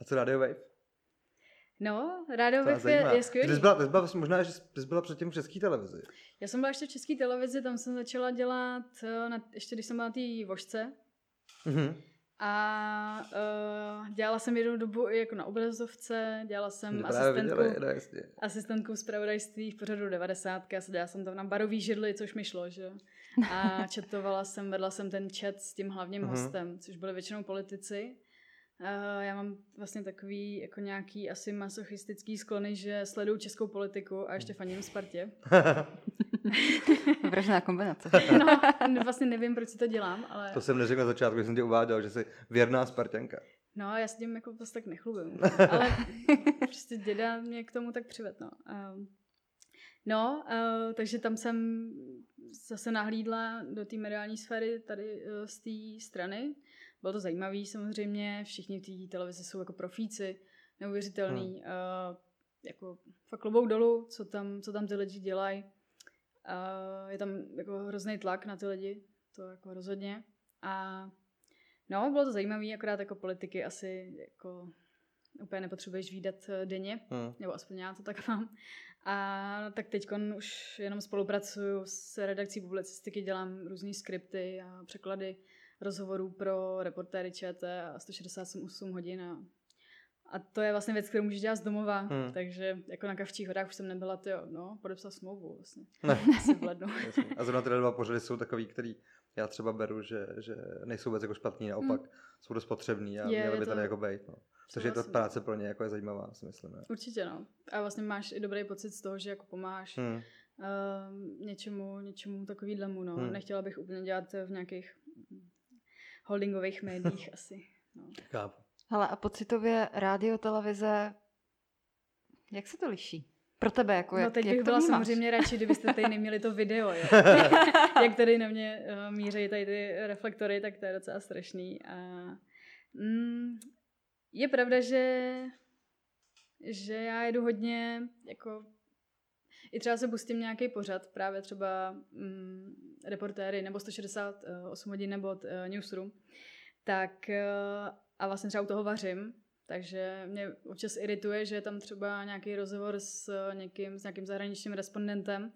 A co Radio Wave? No, Radio To Wave je, je skvělý. Ty jsi byla, ty jsi byla, vlastně možná, že jsi byla předtím v české televizi. Já jsem byla ještě v české televizi, tam jsem začala dělat, eh, na, ještě když jsem byla na té vožce, Mhm. A uh, dělala jsem jednu dobu i jako na obrazovce, dělala jsem asistentkou, viděli, no, jasně. asistentkou zpravodajství v pořadu 90. a dělala jsem tam na barový židli, což mi šlo, že. A [laughs] četovala jsem, vedla jsem ten chat s tím hlavním Mhm. hostem, což byli většinou politici. Uh, já mám vlastně takový jako nějaký asi masochistický sklony, že sleduju českou politiku a ještě faním Spartě. [laughs] Vražená kombinace. [laughs] No, vlastně nevím, proč si to dělám, ale... to jsem neřekl na začátku, když jsem tě uváděl, že jsi věrná Spartanka. No, já s tím jako prostě tak nechlubím. [laughs] Ale prostě děda mě k tomu tak přived, no. Um, no, uh, takže tam jsem zase nahlídla do té mediální sféry tady uh, z té strany. Bylo to zajímavé samozřejmě, všichni v té televizi jsou jako profíci, neuvěřitelný. Hmm. Uh, jako fakt klobouk dolů, co tam, co tam ty lidi dělají. Uh, je tam jako hrozný tlak na ty lidi, to jako rozhodně. A no, bylo to zajímavé, akorát jako politiky asi jako úplně nepotřebuješ výdat denně, hmm. nebo aspoň já to tak [laughs] mám. A tak teď už jenom spolupracuju s redakcí publicistiky, dělám různé skripty a překlady rozhovorů pro reportéry ČT a 168 hodin a a to je vlastně věc, kterou můžeš dělat z domova, hmm. takže jako na Kavčích horách už jsem nebyla, ty no, podepsal smlouvu vlastně. Ne. [laughs] Asi v lednu. a zrovna tyhle dva pořady jsou takový, který já třeba beru, že, že nejsou vůbec jako špatný, naopak hmm. jsou dost potřebný a je, měly by tady to... jako být. No. Takže je to práce pro ně jako je zajímavá, si myslím. Ne? Určitě, no. A vlastně máš i dobrý pocit z toho, že jako pomáš hmm. uh, něčemu, něčemu takovýhlemu, no. Hmm. Nechtěla bych úplně dělat v nějakých holdingových médiích [laughs] asi. No. Chápu. Hele, a pocitově rádio, televize, jak se to liší? Pro tebe, jako No jak, teď jak bych to byla vnímáš? samozřejmě radši, kdybyste tady neměli to video, jo. [laughs] jak tady na mě uh, mířejí tady ty reflektory, tak to je docela strašný. A, mm, je pravda, že, že já jedu hodně, jako i třeba se pustím nějaký pořad, právě třeba mm, reportéry nebo 168 hodin nebo uh, Newsroom, tak uh, a vlastně třeba u toho vařím, takže mě občas irituje, že je tam třeba nějaký rozhovor s někým, s nějakým zahraničním respondentem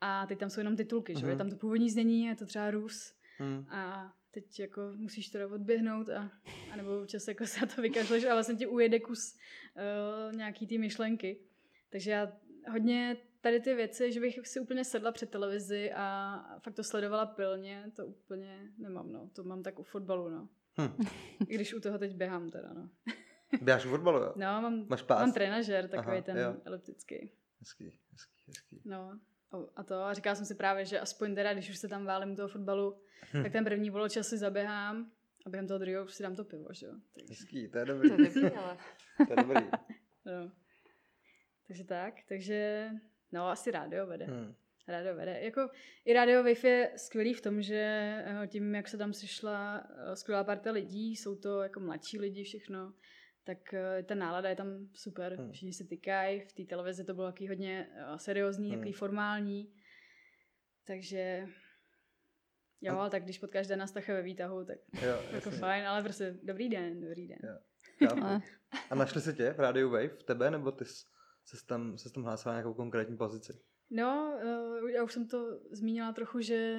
a teď tam jsou jenom titulky, uh-huh. že je Mhm. tam to původní znění, je to třeba Rus Hmm. a teď jako musíš teda odběhnout a, a nebo občas jako se na to vykašleš a vlastně ti ujede kus uh, nějaký ty myšlenky. Takže já hodně tady ty věci, že bych si úplně sedla před televizi a fakt to sledovala pilně, to úplně nemám, no. To mám tak u fotbalu, no. Hm. [laughs] I když u toho teď běhám teda, no. [laughs] Běháš u fotbalu, jo? No, mám, Máš pás? mám trenažer, takový Aha, ten jo. eliptický. Hezký, hezký, hezký. No, a- to. A říkala jsem si právě, že aspoň teda, když už se tam válím u toho fotbalu, Hm. tak ten první poločas si zaběhám a během toho druhého už si dám to pivo, že jo. Takže, Hezký, to je [laughs] dobrý. To je dobrý, ale... To je dobrý. no. takže tak, takže no asi rádio vede. Hmm. Rádio vede. Jako i rádio Wave je skvělý v tom, že eh, tím, jak se tam sešla eh, skvělá parta lidí, jsou to jako mladší lidi všechno, tak eh, ta nálada je tam super. Hmm. Všichni se tykají, v té televizi to bylo taky hodně seriózní, Hmm. takový formální. Takže jo, A- tak když potkáš Dana Stacha ve výtahu, tak Jo, jako fajn, ale prostě dobrý den, dobrý den. Jo. Chápu. A našli se tě v Radio Wave, tebe, nebo ty jsi ses tam, ses tam hlásila na nějakou konkrétní pozici? No, uh, já už jsem to zmínila trochu, že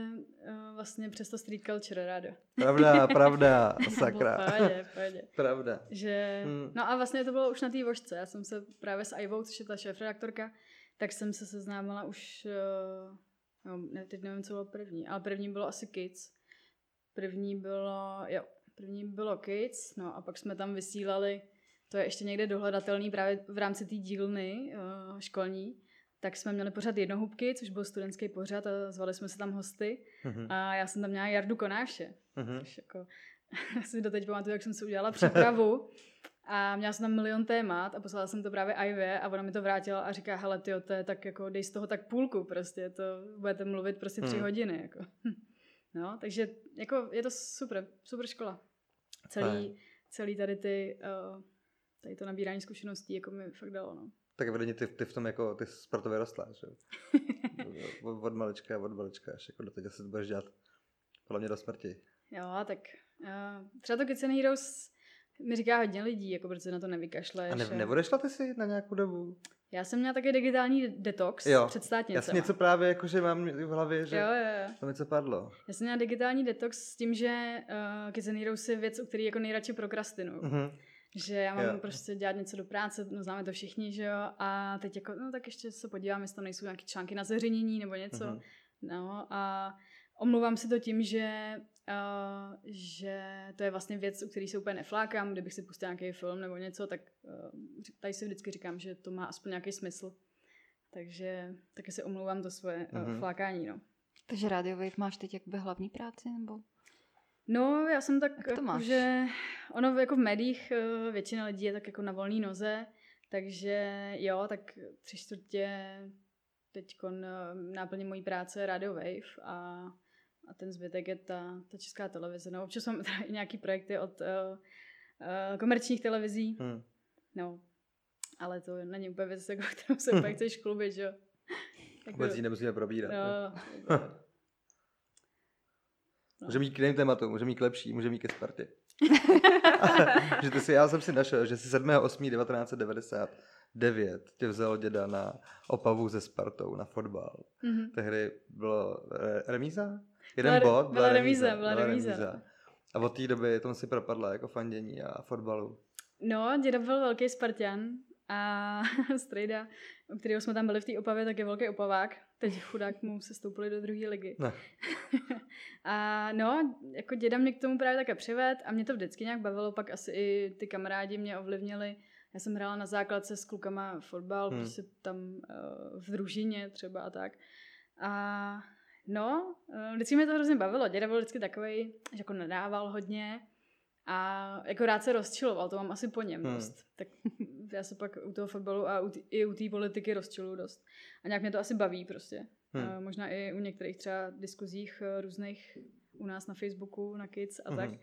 uh, vlastně přes to street culture rádo. Pravda, [laughs] pravda, sakra. Pohodě, pohodě. Pravda. Že, Hmm. no a vlastně to bylo už na té vožce. Já jsem se právě s Ivou, což je ta šéf-redaktorka, tak jsem se seznámila už, uh, no, ne, teď nevím, co bylo první, ale první bylo asi Kids. První bylo, jo, první bylo Kids, no a pak jsme tam vysílali, to je ještě někde dohledatelný právě v rámci té dílny školní, tak jsme měli pořád jednohubky, což byl studentský pořad a zvali jsme se tam hosty Mhm. a já jsem tam měla Jardu Konáše, Mhm. což jako, já [laughs] si doteď pamatuju, jak jsem si udělala přípravu a měla jsem tam milion témat a poslala jsem to právě Ivě a ona mi to vrátila a říká, hele ty to je tak jako, dej z toho tak půlku prostě, to budete mluvit prostě tři Hmm. hodiny, jako. [laughs] No, takže jako je to super, super škola. Celý, Fajn. celý tady ty, uh, tady to nabírání zkušeností jako mi fakt dalo, no. Tak evidentně ty, ty v tom jako, ty jsi proto vyrostla, že? [laughs] od, od malička, od malička, až jako do teď asi to budeš dělat podle mě do smrti. Jo, tak uh, třeba to and Heroes mi říká hodně lidí, jako protože na to nevykašleš. A ne, neodešla ty si na nějakou dobu? Já jsem měla taky digitální detox Jo, před Já státnicema. si něco právě jako, že mám v hlavě, že Jo, jo, jo. tam něco padlo. Já jsem měla digitální detox s tím, že uh, Kids and Heroes je věc, u který jako nejradši prokrastinuju. Mhm. Že já mám Jo. prostě dělat něco do práce, no známe to všichni, že jo, a teď jako, no tak ještě se podívám, jestli tam nejsou nějaké články na zveřejnění nebo něco. Mhm. No a omlouvám si to tím, že, uh, že to je vlastně věc, u který se úplně neflákám, kdybych si pustil nějaký film nebo něco, tak uh, tady si vždycky říkám, že to má aspoň nějaký smysl. Takže taky se omlouvám to svoje uh, Mhm. flákání, no. Takže Radio Wave máš teď jakoby hlavní práci, nebo? No, já jsem tak, Jak to jako, máš? že ono jako v médiích eh, většina lidí je tak jako na volné noze, takže jo, tak tři čtvrtě teď náplně mojí práce je Radio Wave a, a ten zbytek je ta, ta česká televize. No, občas mám [laughs] i nějaký projekty od uh, uh, komerčních televizí, Hm. no, ale to není úplně věc, jako, [laughs] kterou se [laughs] úplně chceš klubit, že jo. Jako, Vůbec ji nemusíme probírat. No. no, No. Můžeme jít k jiným tématům, můžeme jít k lepší, můžeme jít ke Spartě. [laughs] že ty si, já jsem si našel, že si 7.8.1999 tě vzal děda na Opavu ze Spartou na fotbal. Mhm. Tehdy bylo re, remíza? Jeden Byla bod, byla remíza, byla remíza. A od té doby tomu si propadla jako fandění a fotbalu. No, děda byl velký Spartan a [laughs] strejda, u kterého jsme tam byli v té opavě, tak je velký opavák. Teď chudák mu se stoupili do druhé ligy. Ne. [laughs] a no, jako děda mě k tomu právě také přived a mě to vždycky nějak bavilo, pak asi i ty kamarádi mě ovlivnili. Já jsem hrála na základce s klukama fotbal, Hmm. prostě tam uh, v družině třeba a tak. A no, uh, vždycky mě to hrozně bavilo. Děda byl vždycky takový, že jako nadával hodně a jako rád se rozčiloval, to mám asi po něm Hmm. hmm. dost. Tak [laughs] já se pak u toho fotbalu a u tý, i u té politiky rozčiluju dost. A nějak mě to asi baví prostě. Hmm. Hmm. Možná i u některých třeba diskuzích eh, různých u nás na Facebooku, na Kids a tak. Mhm.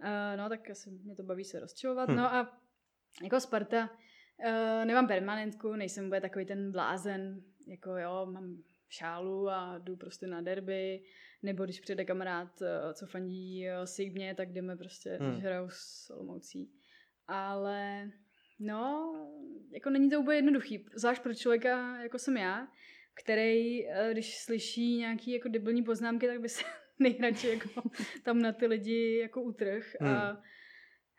Uh, no, tak asi mě to baví se rozčilovat. Hm. No a jako Sparta, uh, nemám permanentku, nejsem úplně takový ten blázen, jako jo, mám šálu a jdu prostě na derby, nebo když přijde kamarád, eh, co fandí eh, Sigmě, tak jdeme prostě, Hmm. hmm. hrajou s Olomoucí. Ale no, jako není to úplně jednoduchý, zvlášť pro člověka, jako jsem já, který, eh, když slyší nějaký jako debilní poznámky, tak by se [laughs] nejradši jako tam na ty lidi jako utrh. A,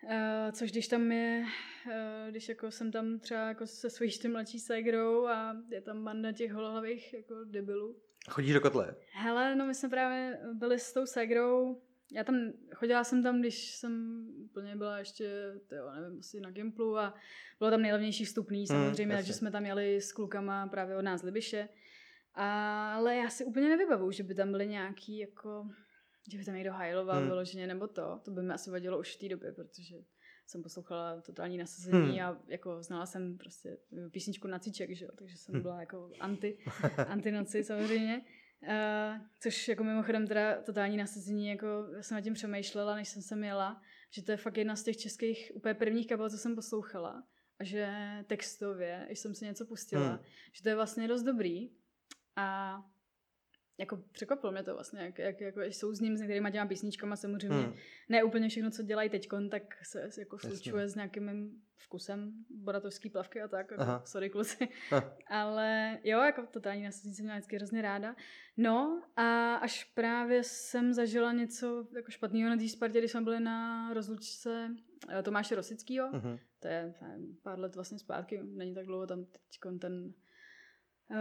a, což když tam je, eh, když jako jsem tam třeba jako se svojí ještě mladší ségrou a je tam banda těch holohlavých jako debilů. Chodíš do kotle? Hele, no my jsme právě byli s tou ségrou, já tam, chodila jsem tam, když jsem úplně byla ještě, jo, nevím, asi na Gimplu a bylo tam nejlevnější vstupný samozřejmě, jasně. takže jsme tam jeli s klukama právě od nás z Libiše. Ale já si úplně nevybavu, že by tam byly nějaký jako, že by tam někdo hajloval Hmm. hmm. vyloženě nebo to. To by mi asi vadilo už v té době, protože jsem poslouchala totální nasazení Hmm. a jako znala jsem prostě písničku Nacíček, že jo, takže jsem Hmm. byla jako anti, [laughs] antinoci samozřejmě. Uh, což jako mimochodem teda totální nasazení, jako já jsem nad tím přemýšlela, než jsem sem jela, že to je fakt jedna z těch českých úplně prvních kapel, co jsem poslouchala a že textově, když jsem si něco pustila, hmm. že to je vlastně dost dobrý a jako překvapilo mě to vlastně, jak, jak jako jsou s ním, s některýma těma písničkama samozřejmě, Hmm. hmm. ne úplně všechno, co dělají teďkon, tak se jako slučuje s nějakým mým vkusem boratovský plavky a tak, jako, Aha. sorry kluci. Ha. Ale jo, jako totální nasazení jsem měla vždycky hrozně ráda. No a až právě jsem zažila něco jako špatného na té Spartě, když jsme byli na rozlučce eh, Tomáše Rosického, Mhm. to je nevím, pár let vlastně zpátky, není tak dlouho tam teď ten,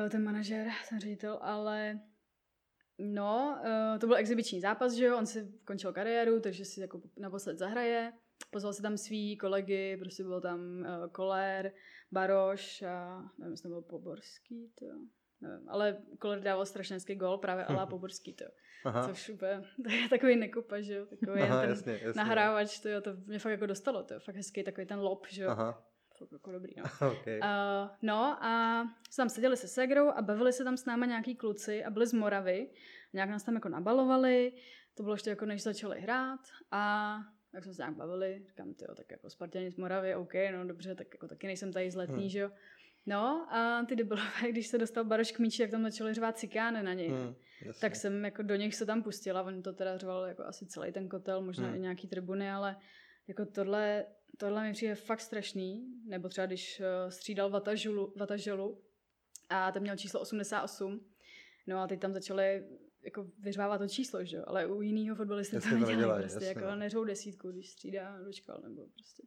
eh, ten manažer, ten ředitel, ale no, eh, to byl exibiční zápas, že jo, on si končil kariéru, takže si jako naposled zahraje, pozval si tam svý kolegy, prostě byl tam eh, Koller, Baroš a nevím, jestli to byl Poborský, to jo. Nevím, ale Koller dával strašně hezký gol, právě Alá [laughs] Poborský, to jo. Aha. Což úplně, [laughs] to je takový nekupa, že jo, takový Aha, ten jasně, jasně. nahrávač, to jo, to mě fakt jako dostalo, to je fakt hezký takový ten lob, že jo. Aha, Fakt jako dobrý, no. [laughs] okay. Uh, no a jsme tam seděli se Segrou a bavili se tam s náma nějaký kluci a byli z Moravy. Nějak nás tam jako nabalovali, to bylo ještě jako než začali hrát a jak jsme se nějak bavili, říkám, tyjo, tak jako Spartěni z Moravy, OK, no dobře, tak jako taky nejsem tady z letní, Hmm. že jo. No a ty debilové, [laughs] když se dostal Baroš k míči, jak tam začali řvát cikány na něj. Hmm. Tak jsem jako do nich se tam pustila, on to teda řval jako asi celý ten kotel, možná Hmm. i nějaký tribuny, ale jako tohle, tohle mi přijde fakt strašný, nebo třeba když uh, střídal Vatažulu, Vataželu a ten měl číslo 88, no a teď tam začali jako vyřvávat to číslo, že jo, ale u jiného fotbalisty to nedělají, prostě jasně, jako no. neřou desítku, když střídá dočkal, nebo prostě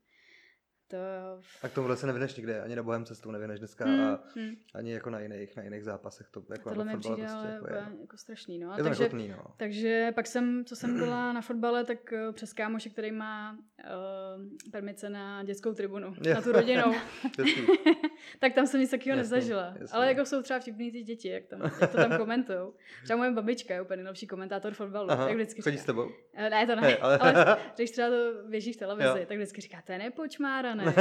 to... A k tomu se nevineš nikde, ani na bohem cestu nevineš dneska Hmm, a hmm. ani jako na jiných, na jiných zápasech. To jako Tohle na mi přijde prostě ale jako je, jako strašný, no. A je to takže, no. Takže pak jsem, co jsem byla na fotbale, tak eh, přes kámoše, který má uh, permice na dětskou tribunu, Jo. na tu rodinou, [laughs] Jasný. [laughs] tak tam jsem nic takového nezažila. jasně. Ale jako jsou třeba vtipný ty děti, jak, tam, jak to tam komentují. Třeba moje babička je úplně nejlepší komentátor fotbalu. Aha, jak vždycky chodí říká. s tebou? Eh, Ne, to ne, Ne, ale- ale... když [laughs] třeba to běží v televizi, Jo. tak vždycky říká, to je nepočmára, ne?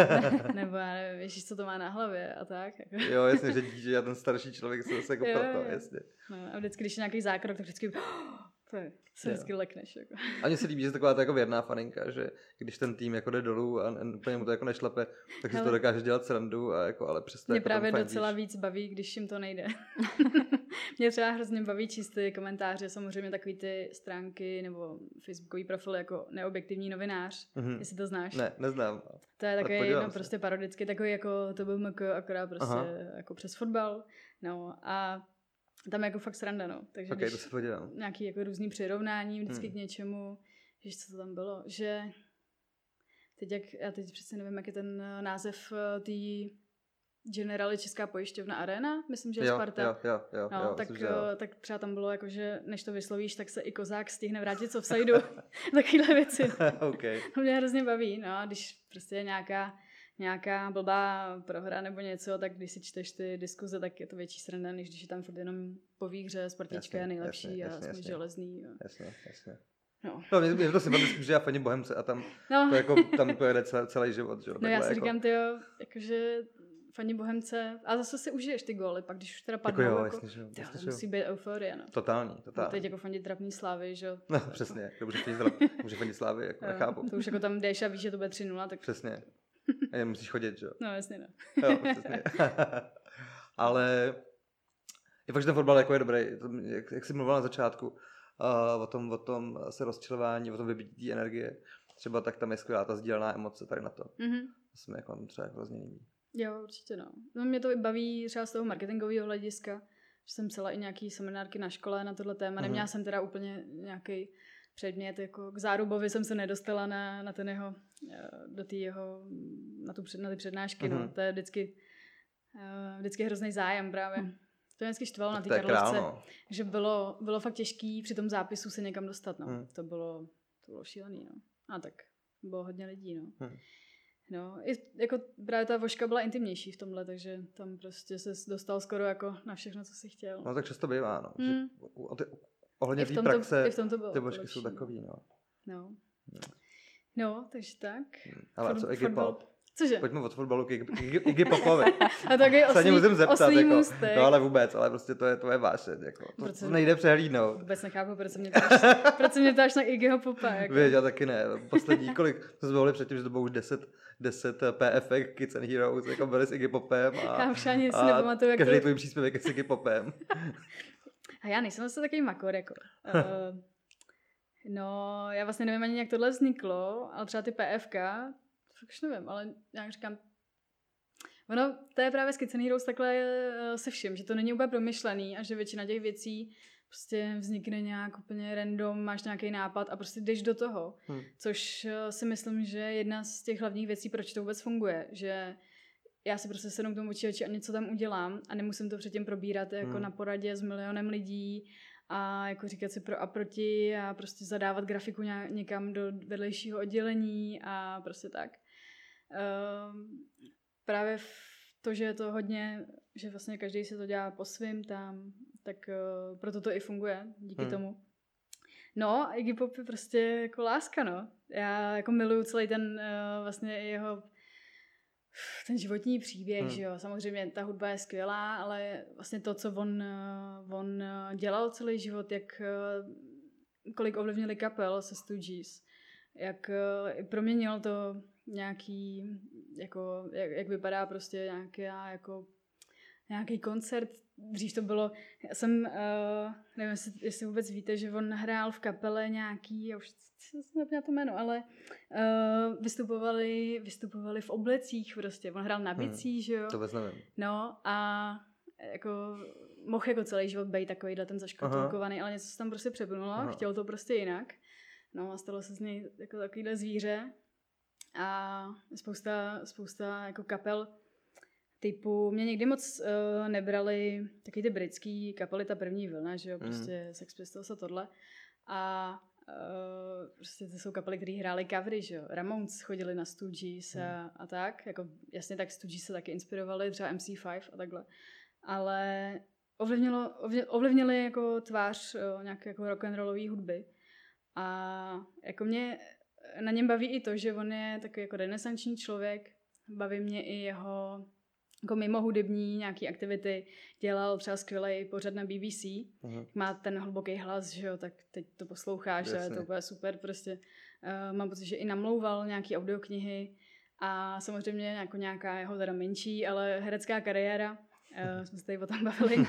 [laughs] Nebo já nevím, víš, co to má na hlavě a tak. Jako. Jo, jasně, že dítě a ten starší člověk se zase jako Jo, proto, jasně. No, a vždycky, když je nějaký zákrok, tak vždycky To je, se Jo. vždycky lekneš. Jako. A mně se líbí, že taková ta jako věrná faninka, že když ten tým jako jde dolů a úplně mu to jako nešlape, tak si to Hele. dokáže dělat srandu a jako, ale přesto Mě jako právě docela víc baví, když jim to nejde. [laughs] Mě třeba hrozně baví číst ty komentáře, samozřejmě takový ty stránky nebo facebookový profil jako neobjektivní novinář, Mhm. jestli to znáš. Ne, neznám. To je Tak takový, no, se. prostě parodicky takový jako to byl akorát prostě Aha. jako přes fotbal. No a tam je jako fakt sranda, no. Takže Ok, když to se podívám. nějaký jako různý přirovnání vždycky Hmm. k něčemu, že co to tam bylo, že teď jak, já teď přece nevím, jak je ten eh, název eh, té Generali Česká pojišťovna Arena, myslím, že je Jo, Sparta. jo, jo, jo, No, jo, tak, myslím, jo. eh, tak třeba tam bylo jako, že než to vyslovíš, tak se i kozák stihne vrátit z offsideu. [laughs] [laughs] Takovýhle věci. OK. To mě hrozně baví, no když prostě je nějaká, nějaká blbá prohra nebo něco, tak když si čteš ty diskuze, tak je to větší sranda, než když je tam furt jenom po výhře, Spartička Jasně, je nejlepší jasně, a jasně, jsme jasně. železný. Jo. Jasně, jasně. No. No, mě, mě to sympatické, že já faním Bohemce a tam No, to jako, tam to jede celý, celý život, že no já takhle si jako, říkám, ty jo, jakože fani Bohemce, a zase si užiješ ty góly, pak když už teda Jako padnou, jo, jako, jasně, že jo. Jasně, to že jo. musí být euforie, no. Totální, no totální. teď jako fandit trapný slávy, že jo. [laughs] No, přesně, dobře fandit, může fandit slávy, jako Jo, [laughs] nechápu. To už jako tam jdeš a víš, že to bude 3-0, tak Přesně. [laughs] A jen musíš chodit, že jo. no jasně no. Jo, přesně. [laughs] Ale je fakt, že ten fotbal jako je dobrý. Jak, jak jsi mluvil na začátku, uh, o tom, o tom se rozčilování, o tom vybití energie, třeba tak tam je skvělá ta sdílená emoce tady na to. Mhm. To se mi jako třeba hrozně líbí. Jo, určitě no. No mě to i baví třeba z toho marketingového hlediska, že jsem psala i nějaký seminárky na škole na tohle téma. Mhm. Neměla jsem teda úplně nějaký předmět, jako k Zárubovi jsem se nedostala na, na ten jeho, eh, do té jeho, na, tu před, na ty přednášky, Mhm. no. To je vždycky, eh, vždycky hrozný zájem právě. To mě vždycky štvalo na Tak té je král, Karlovce, no. že bylo, bylo fakt těžký při tom zápisu se někam dostat, no. Mhm. To bylo, to bylo šílený, no. A tak, bylo hodně lidí, no. Mhm. No, i jako právě ta voška byla intimnější v tomhle, takže tam prostě se dostal skoro jako na všechno, co si chtěl. No tak často bývá, no. Že, Mm. o- o ty, ohledně té praxe i v tom to bylo ty božky lepší, jsou no. takový, no. No. no, takže tak. Ale Fot- co Iggy Pop? Cože? Pojďme od fotbalu k Iggy, Popovi. [laughs] A tak je oslý, musím zeptat, oslý jako, no ale vůbec, ale prostě to je tvoje vášeň, jako, to, Protože- to nejde přehlídnout. Vůbec nechápu, proč se mě ptáš, [laughs] proč se mě ptáš na Iggyho Popa. Jako. Víš, já taky ne. Poslední kolik, jsme mluvili předtím, že to bylo už 10, 10 PF, Kids and Heroes, jako byli s Iggy Popem a, Já už ani si a nepamatuju, jak každý to... tvůj příspěvek je s Iggy Popem. [laughs] A já nejsem zase takový makor, jako. Uh, [laughs] no, já vlastně nevím ani, jak tohle vzniklo, ale třeba ty PFK, fakt už nevím, ale já říkám, ono, to je právě s Kids and Heroes takhle eh, se vším, že to není úplně promyšlený a že většina těch věcí prostě vznikne nějak úplně random, máš nějaký nápad a prostě jdeš do toho. Hm. Což eh, si myslím, že je jedna z těch hlavních věcí, proč to vůbec funguje, že já si prostě sednu k tomu počítači a něco tam udělám a nemusím to předtím probírat jako Hmm. na poradě s milionem lidí a jako říkat si pro a proti a prostě zadávat grafiku někam do vedlejšího oddělení a prostě tak. Ehm, právě v to, že je to hodně, že vlastně každý si to dělá po svým tam, tak uh, proto to i funguje díky Hmm. tomu. No, a Iggy Pop je prostě jako láska, no. Já jako miluju celý ten uh, vlastně jeho ten životní příběh, Hmm. že jo. Samozřejmě ta hudba je skvělá, ale vlastně to, co on, uh, on uh, dělal celý život, jak uh, kolik ovlivnili kapel se Stooges, jak proměnil to nějaký, jako, jak, jak vypadá prostě nějaká, jako nějaký koncert. Dřív to bylo, já jsem, uh, nevím, jestli, jestli vůbec víte, že on hrál v kapele nějaký, já už jsem zapomněla to jméno, ale uh, vystupovali, vystupovali v oblecích prostě. On hrál na Hmm. bicí, že jo. To vůbec nevím. No a jako mohl jako celý život být takovýhle ten zaškatulkovaný, ale něco se tam prostě přepnulo, Aha. chtěl to prostě jinak. No a stalo se z něj jako takovýhle zvíře. A spousta, spousta jako kapel typu, mě někdy moc uh, nebrali taky ty britský kapely, ta první vlna, že jo, Mhm. prostě Sex Pistols a tohle. A uh, prostě to jsou kapely, které hrály covery, že jo. Ramones chodili na Stooges a, a tak, jako jasně tak Stooges se taky inspirovali, třeba MC5 a takhle. Ale ovlivnilo, ovlivnili, jako tvář uh, nějaké jako rock'n'rollové hudby. A jako mě na něm baví i to, že on je takový jako renesanční člověk, baví mě i jeho jako mimo hudební nějaký aktivity dělal třeba skvělý pořad na BBC. Mhm. Má ten hluboký hlas, že jo, tak teď to posloucháš a je to úplně super prostě. Uh, mám pocit, že i namlouval nějaký audioknihy a samozřejmě jako nějaká jeho teda menší, ale herecká kariéra. Uh, jsme se tady o tom bavili [laughs]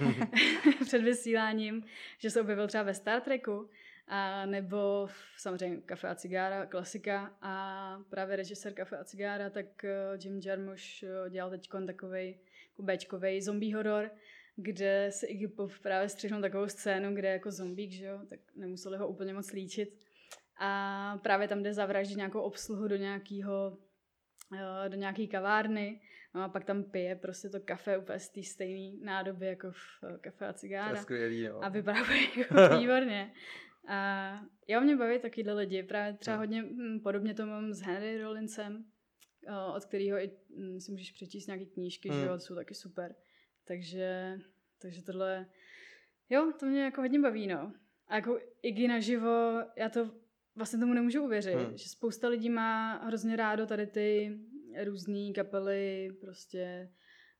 [laughs] před vysíláním, že se objevil třeba ve Star Treku, a nebo samozřejmě Kafe a cigára, klasika a právě režisér Kafe a cigára, tak eh, Jim Jarmusch eh, dělal teď takový Bčkovej zombie horor, kde se Iggy Pop právě střihnul takovou scénu, kde je jako zombík, že jo, tak nemuseli ho úplně moc líčit. A právě tam jde zavraždit nějakou obsluhu do nějakého do nějaký kavárny, no a pak tam pije prostě to kafe úplně z té stejné nádoby jako v eh, kafe a To je cigára. skvělý, no. A vypadá jako [laughs] výborně. A jo, mě baví takovýhle lidi. Právě třeba hodně hm, podobně to mám s Henry Rollinsem, od kterého i hm, si můžeš přečíst nějaké knížky, že Hmm. jo, jsou taky super. Takže, takže tohle, jo, to mě jako hodně baví, no. A jako Iggy naživo, já to vlastně tomu nemůžu uvěřit, Hmm. že spousta lidí má hrozně rádo tady ty různé kapely, prostě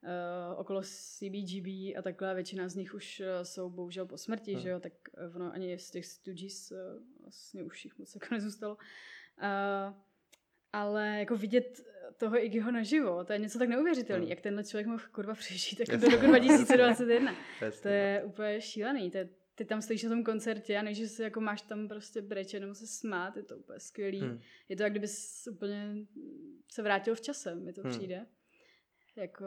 uh, okolo CBGB a takhle, většina z nich už uh, jsou bohužel po smrti, Hmm. že jo, tak uh, ono ani z těch Stooges uh, vlastně už jich moc jako nezůstalo. Uh, ale jako vidět toho Iggyho naživo, to je něco tak neuvěřitelné, Hmm. jak tenhle člověk mohl kurva přežít jako Jasně. do roku 2021. Jasně, [laughs] To je úplně šílený. To je, ty tam stojíš na tom koncertě a než si jako máš tam prostě brečet nebo se smát, je to úplně skvělý. Hmm. Je to jak kdyby úplně se vrátil v čase, mi to Hmm. přijde. Jako,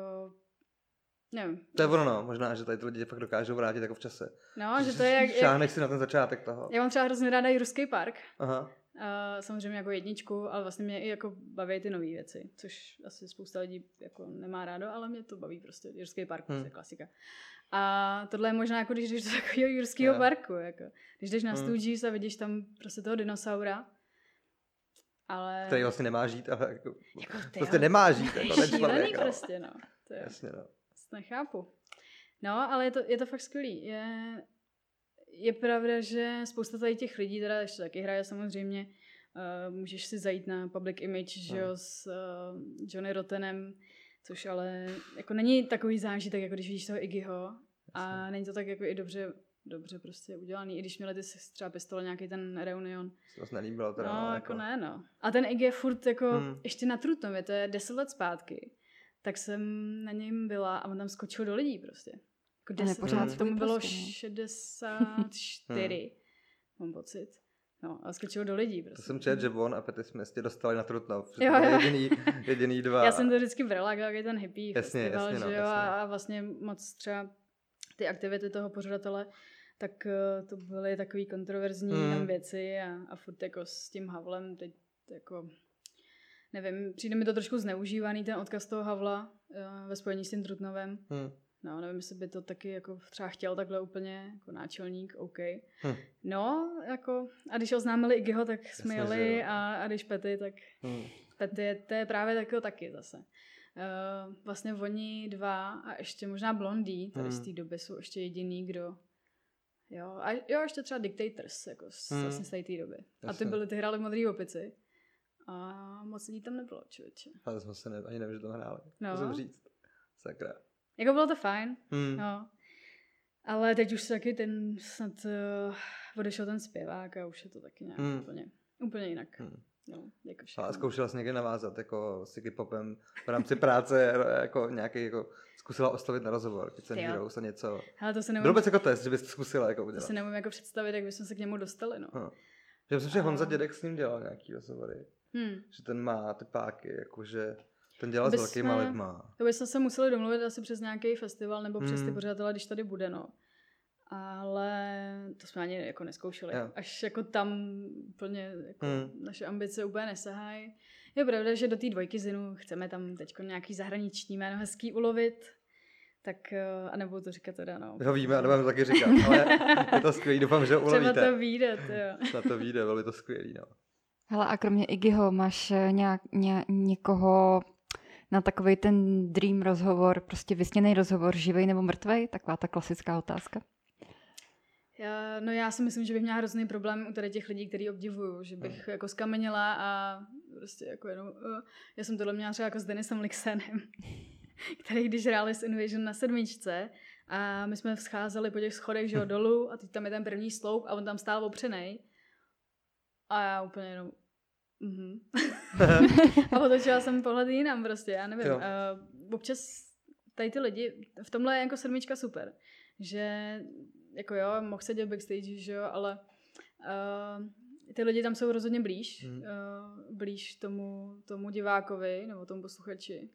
nevím. To je ono, no. možná, že tady ty lidi fakt dokážou vrátit jako v čase. No, že to je jak, Šáhneš si na ten začátek toho. já mám třeba hrozně ráda i ruský park. Aha. A samozřejmě jako jedničku, ale vlastně mě i jako baví ty nové věci, což asi spousta lidí jako nemá rádo, ale mě to baví prostě. Jurský park, Hmm. prostě klasika. A tohle je možná jako když jdeš do takového [laughs] jurského Jo. parku, jako. Když jdeš na Hmm. Stooges a vidíš tam prostě toho dinosaura, ale... Který vlastně nemá žít, ale jako, Jako ty prostě nemá žít, To je jako [laughs] ten člověk. no. prostě, no. To je, Jasně, no. To nechápu. No, ale je to, je to fakt skvělý. Je, je pravda, že spousta tady těch lidí teda ještě taky hraje samozřejmě. Uh, můžeš si zajít na Public Image, že jo, Hmm. s uh, Johnny Rottenem, což ale jako není takový zážitek, jako když vidíš toho Iggyho. A Jasně. není to tak jako i dobře, dobře prostě udělaný, i když měli ty třeba pistole nějaký ten reunion. Se moc nelíbilo teda. No, jako ne, no. A ten Iggy je furt jako, hmm. ještě na Trutnově, to je deset let zpátky, tak jsem na něm byla a on tam skočil do lidí prostě. Jako A deset nepořád let, svůj tomu bylo prostě, no. 64, mám pocit. No, a skočil do lidí To prostě. jsem čet, že on a Petty Smith tě dostali na Trutnov. [laughs] že Jo, to jo. Jediný, jediný dva. Já jsem to vždycky brala jako takový ten hippie Jasně, festival, jasně, no, že jo, jasně. a, vlastně moc třeba ty aktivity toho pořadatele, tak eh, to byly takový kontroverzní Mm. tam věci a, a furt jako s tím Havlem teď jako nevím, přijde mi to trošku zneužívaný ten odkaz toho Havla eh, ve spojení s tím Trutnovem. Hm. No, nevím, jestli by to taky jako třeba chtěl takhle úplně jako náčelník, OK. Hm. No, jako, a když oznámili Iggyho, tak jsme Jasně, jeli a, a když Pety, tak Hm. Pety je, to je právě takový taky zase. Uh, vlastně oni dva a ještě možná Blondý, tady z Hmm. té doby jsou ještě jediný, kdo Jo, a jo, ještě třeba Dictators, jako z, Hmm. vlastně z té doby. A ty Jasně. byly, ty hráli v Modrý opici. A moc lidí tam nebylo, člověče. A to jsme se ne, ani nevím, že to hráli. No. Musím říct. Sakra. Jako bylo to fajn, Hm. no. Ale teď už taky ten snad uh, odešel ten zpěvák a už je to taky nějak Hmm. úplně, úplně jinak. Hm. No, jako A zkoušela jsi někde navázat jako s Iggy Popem v rámci práce, [laughs] jako nějaký, jako zkusila oslovit na rozhovor, Ty jo. Heroes a něco. Ale to se nemůžu, bys jako test, že bys to zkusila jako to udělat. se nemůžu jako představit, jak bychom se k němu dostali, no. Hm. Že myslím, že Honza Dědek s ním dělal nějaký rozhovory. Hmm. Že ten má ty páky, jakože ten dělal s velkýma jsme- lidma. To bychom se museli domluvit asi přes nějaký festival nebo přes ty Hmm. pořadatele, když tady bude, no. Ale to jsme ani jako neskoušeli. Jo. Až jako tam úplně jako Hmm. naše ambice úplně nesahají. Je pravda, že do té dvojky zinu chceme tam teď nějaký zahraniční jméno hezký ulovit. Tak, eh, a nebudu to říkat teda, no. Jo, víme, a nebudeme taky říkat, ale je to skvělý, doufám, že ho Třeba ulovíte. to vyjde, jo. Na to vyjde, bylo by to skvělý, no. Hele, a kromě Iggyho máš eh, nějak, ně, někoho na takový ten dream rozhovor, prostě vysněný rozhovor, živej nebo mrtvej? Taková ta klasická otázka. Já, no já si myslím, že bych měla hrozný problém u tady těch lidí, který obdivuju, že bych Hmm. jako skamenila a prostě jako jenom, uh, já jsem tohle měla třeba jako s Denisem Lixenem. [laughs] který když hráli s Invasion na sedmičce a my jsme vzcházeli po těch schodech, že jo, [laughs] dolů a teď tam je ten první sloup a on tam stál opřenej. A já úplně jenom, mhm. a [laughs] otočila jsem pohled jinam prostě, já nevím. Jo. Uh, občas tady ty lidi, v tomhle je jako sedmička super, že jako jo, mohl sedět backstage, že jo, ale uh, ty lidi tam jsou rozhodně blíž, Hmm. uh, blíž tomu, tomu divákovi nebo tomu posluchači.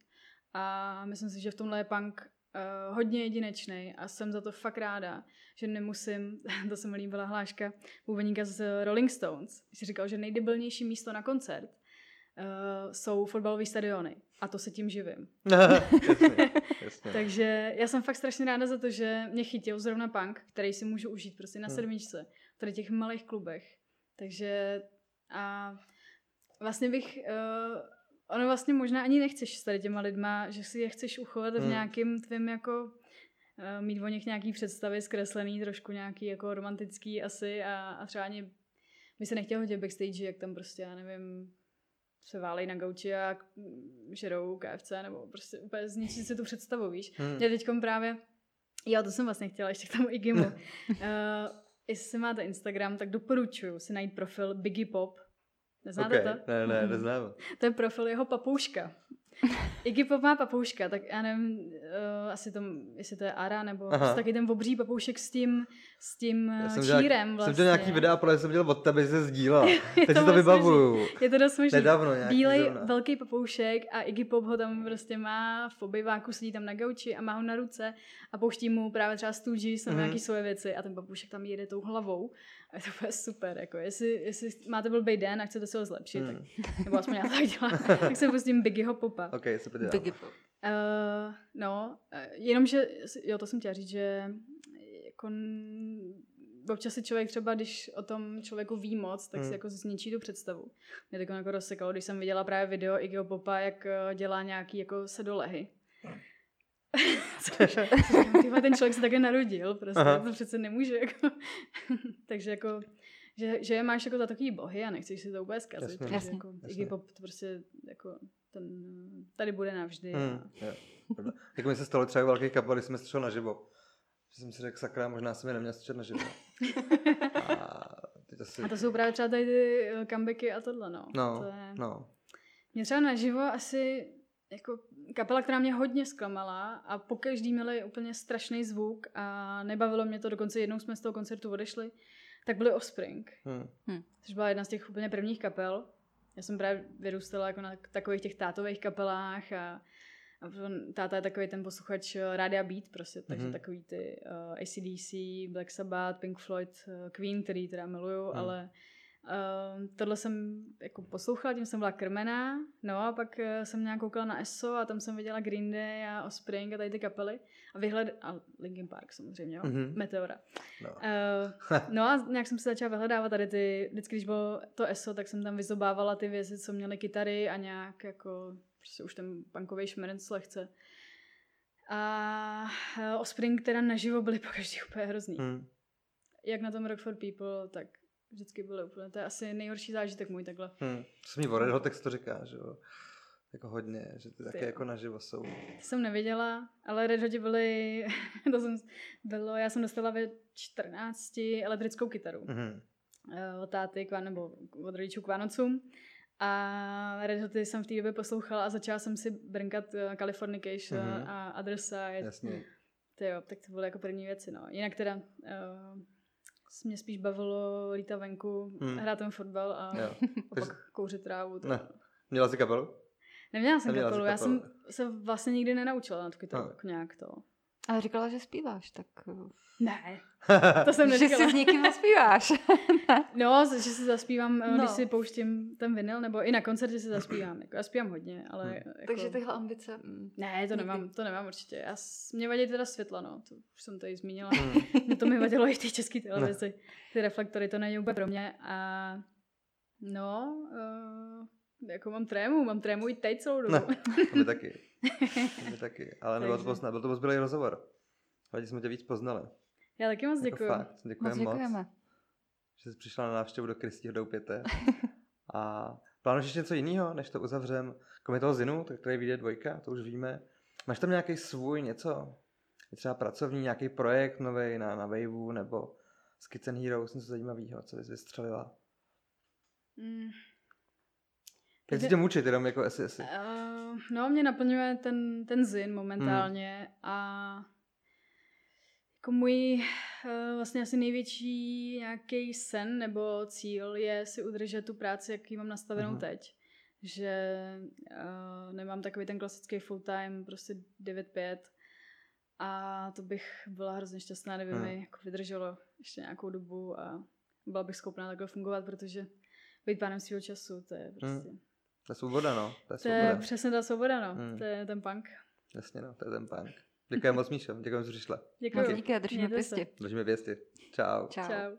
A myslím si, že v tomhle je punk uh, hodně jedinečný a jsem za to fakt ráda, že nemusím, [laughs] to se mi líbila hláška bubeníka z Rolling Stones, si říkal, že nejdebilnější místo na koncert uh, jsou fotbalové stadiony a to se tím živím. [laughs] [laughs] jasně, jasně. Takže já jsem fakt strašně ráda za to, že mě chytil zrovna punk, který si můžu užít prostě na Hmm. sedmičce, v tady těch malých klubech. Takže a vlastně bych, uh, ono vlastně možná ani nechceš s tady těma lidma, že si je chceš uchovat v Hmm. nějakým tvým jako uh, mít o nich nějaký představy zkreslený, trošku nějaký jako romantický asi a, a třeba ani by se nechtěl hodit backstage, jak tam prostě, já nevím, se válej na gauči a mm, žerou KFC, nebo prostě úplně zničit si tu představu, víš. Hmm. Já teďkom právě, jo, to jsem vlastně chtěla ještě k tomu Igimu. uh, [laughs] jestli máte Instagram, tak doporučuji si najít profil Biggie Pop. Neznáte okay. to? Ne, ne, Mhm. neznám. To je profil jeho papouška. [laughs] Iggy Pop má papouška, tak já nevím, uh, asi to, jestli to je Ara, nebo Aha. prostě taky ten obří papoušek s tím, s tím Já jsem dělal, čírem vlastně. jsem dělal nějaký videa, ale jsem dělal od tebe, že se sdílel. [laughs] Teď si to vybavuju. Je to dost možný. Nedávno nějaký Bílej zrovna. velký papoušek a Iggy Pop ho tam prostě má v obyváku, sedí tam na gauči a má ho na ruce a pouští mu právě třeba Stooges nebo Mhm. nějaký svoje věci a ten papoušek tam jede tou hlavou a je to úplně super, jako jestli, jestli máte blbý den a chcete se ho zlepšit, Hmm. tak, nebo aspoň já to tak dělám, [laughs] tak se pustím Biggieho Popa. Ok, super dělám. Biggie Pop. Uh, no, uh, jenomže, jo, to jsem chtěla říct, že jako občas si člověk třeba, když o tom člověku ví moc, tak Hmm. si jako zničí tu představu. Mě to jako rozsekalo, když jsem viděla právě video Iggyho Popa, jak eh, dělá nějaký jako sedolehy. [laughs] Tyhle, ten člověk se také narodil, prostě, Aha. to přece nemůže, jako. [laughs] Takže jako, že, že je máš jako za takový bohy a nechceš si to úplně zkazit. Jasně. takže Jasně. Jako, Jasně. Iggy Pop to prostě jako ten, tady bude navždy. Hmm. A. Jako mi se stalo třeba u velkých kapel, když jsme slyšel naživo. Že jsem si řekl, sakra, možná jsem je neměl slyšet naživo. [laughs] A asi... a to jsou právě třeba tady ty eh, comebacky a tohle, no. No, To je... no. Mě třeba naživo asi jako kapela, která mě hodně zklamala a po každý měli úplně strašný zvuk a nebavilo mě to, dokonce jednou jsme z toho koncertu odešli, tak byly Offspring, Hm. což byla jedna z těch úplně prvních kapel. Já jsem právě vyrůstala jako na takových těch tátových kapelách a, a táta je takový ten posluchač eh, Rádia Beat prostě, takže Mhm. takový ty uh, ACDC, Black Sabbath, Pink Floyd, uh, Queen, který teda miluju, Mhm. ale uh, tohle jsem jako poslouchala, tím jsem byla krmená, no a pak uh, jsem nějak koukala na ESO a tam jsem viděla Green Day a Offspring a tady ty kapely a vyhled... a Linkin Park samozřejmě, jo, Mhm. Meteora. No. Uh, no a nějak jsem se začala vyhledávat tady ty, vždycky, když bylo to ESO, tak jsem tam vyzobávala ty věci, co měly kytary a nějak jako, prostě už ten punkový šmerenc lehce. A uh, Offspring teda naživo byly [laughs] pokaždý úplně hrozný. Hm. Jak na tom Rock for People, tak vždycky byly úplně, to je asi nejhorší zážitek můj takhle. Hm. To se mi Hot text to říká, že jo. Jako hodně, že ty taky jo. jako naživo jsou. [laughs] To jsem neviděla, ale Red Hoti byly, to jsem, bylo, já jsem dostala ve 14 elektrickou kytaru. Mhm. eh, od táty k nebo od rodičů k Vánocům. A Red Hoty jsem v té době poslouchala a začala jsem si brnkat eh, Californication Mhm. a Side. Jasně. Ty jo, tak to byly jako první věci, no. Jinak teda uh, mě spíš bavilo lítat venku, Hmm. hrát ten fotbal a, Jo. [laughs] a pak kouřit trávu. To. Ne. Měla jsi kapelu? Neměla jsem Neměla jsi kapelu, já jsem kapelu. se vlastně nikdy nenaučila na tu kytaru, No. jako nějak to. Ale říkala, že zpíváš, tak... eh, Ne, [laughs] to jsem že neříkala. si s někým zaspíváš. [laughs] No, že si zaspívám, no. No. když si pouštím ten vinyl, nebo i na koncertě si zaspívám. Jako, já zpívám hodně, ale... Hmm. Jako... Takže tyhle ambice... mm, Ne, to Nikdy. nemám, to nemám určitě. Já, s- mě vadí teda světla, no, to už jsem tady zmínila. Hm. [laughs] Mě to mi vadilo i té české televizi. Ty reflektory, to není úplně pro mě. A no, uh, jako mám trému, mám trému i teď celou dobu. Ne, to my taky. My taky. Ale nebylo to moc, byl to moc bylý rozhovor. Rádi jsme tě víc poznali. Já taky moc Jako děkuju. fakt, děkujeme Moc moc, děkujeme. že jsi přišla na návštěvu do Kristýho Doupěte. A plánuješ ještě něco jiného, než to uzavřem? Kromě toho Zinu, tak tady vyjde dvojka, to už víme. Máš tam nějaký svůj něco? Třeba pracovní, nějaký projekt nový na, na Waveu nebo s Kids and Heroes, něco zajímavého, co bys vystřelila? Mm. Jak si tě mučit, jenom jako asi, asi. Uh, no, mě naplňuje ten, ten zin momentálně hmm. a jako můj uh, vlastně asi největší nějaký sen nebo cíl je si udržet tu práci, jaký mám nastavenou hmm. teď. Že uh, nemám takový ten klasický full time, prostě 9-5 a to bych byla hrozně šťastná, kdyby hmm. mi jako vydrželo ještě nějakou dobu a byla bych schopná takhle fungovat, protože být pánem svého času, to je prostě... Hmm. To je svoboda, no. To je, to je přesně ta svoboda, no. Hmm. To je ten punk. Jasně, no, to je ten punk. Děkujeme moc, Míšo. Děkujeme, že přišla. Děkuji. Moc díky a držíme pěstě. Držíme pěstě. Čau. Čau. Čau.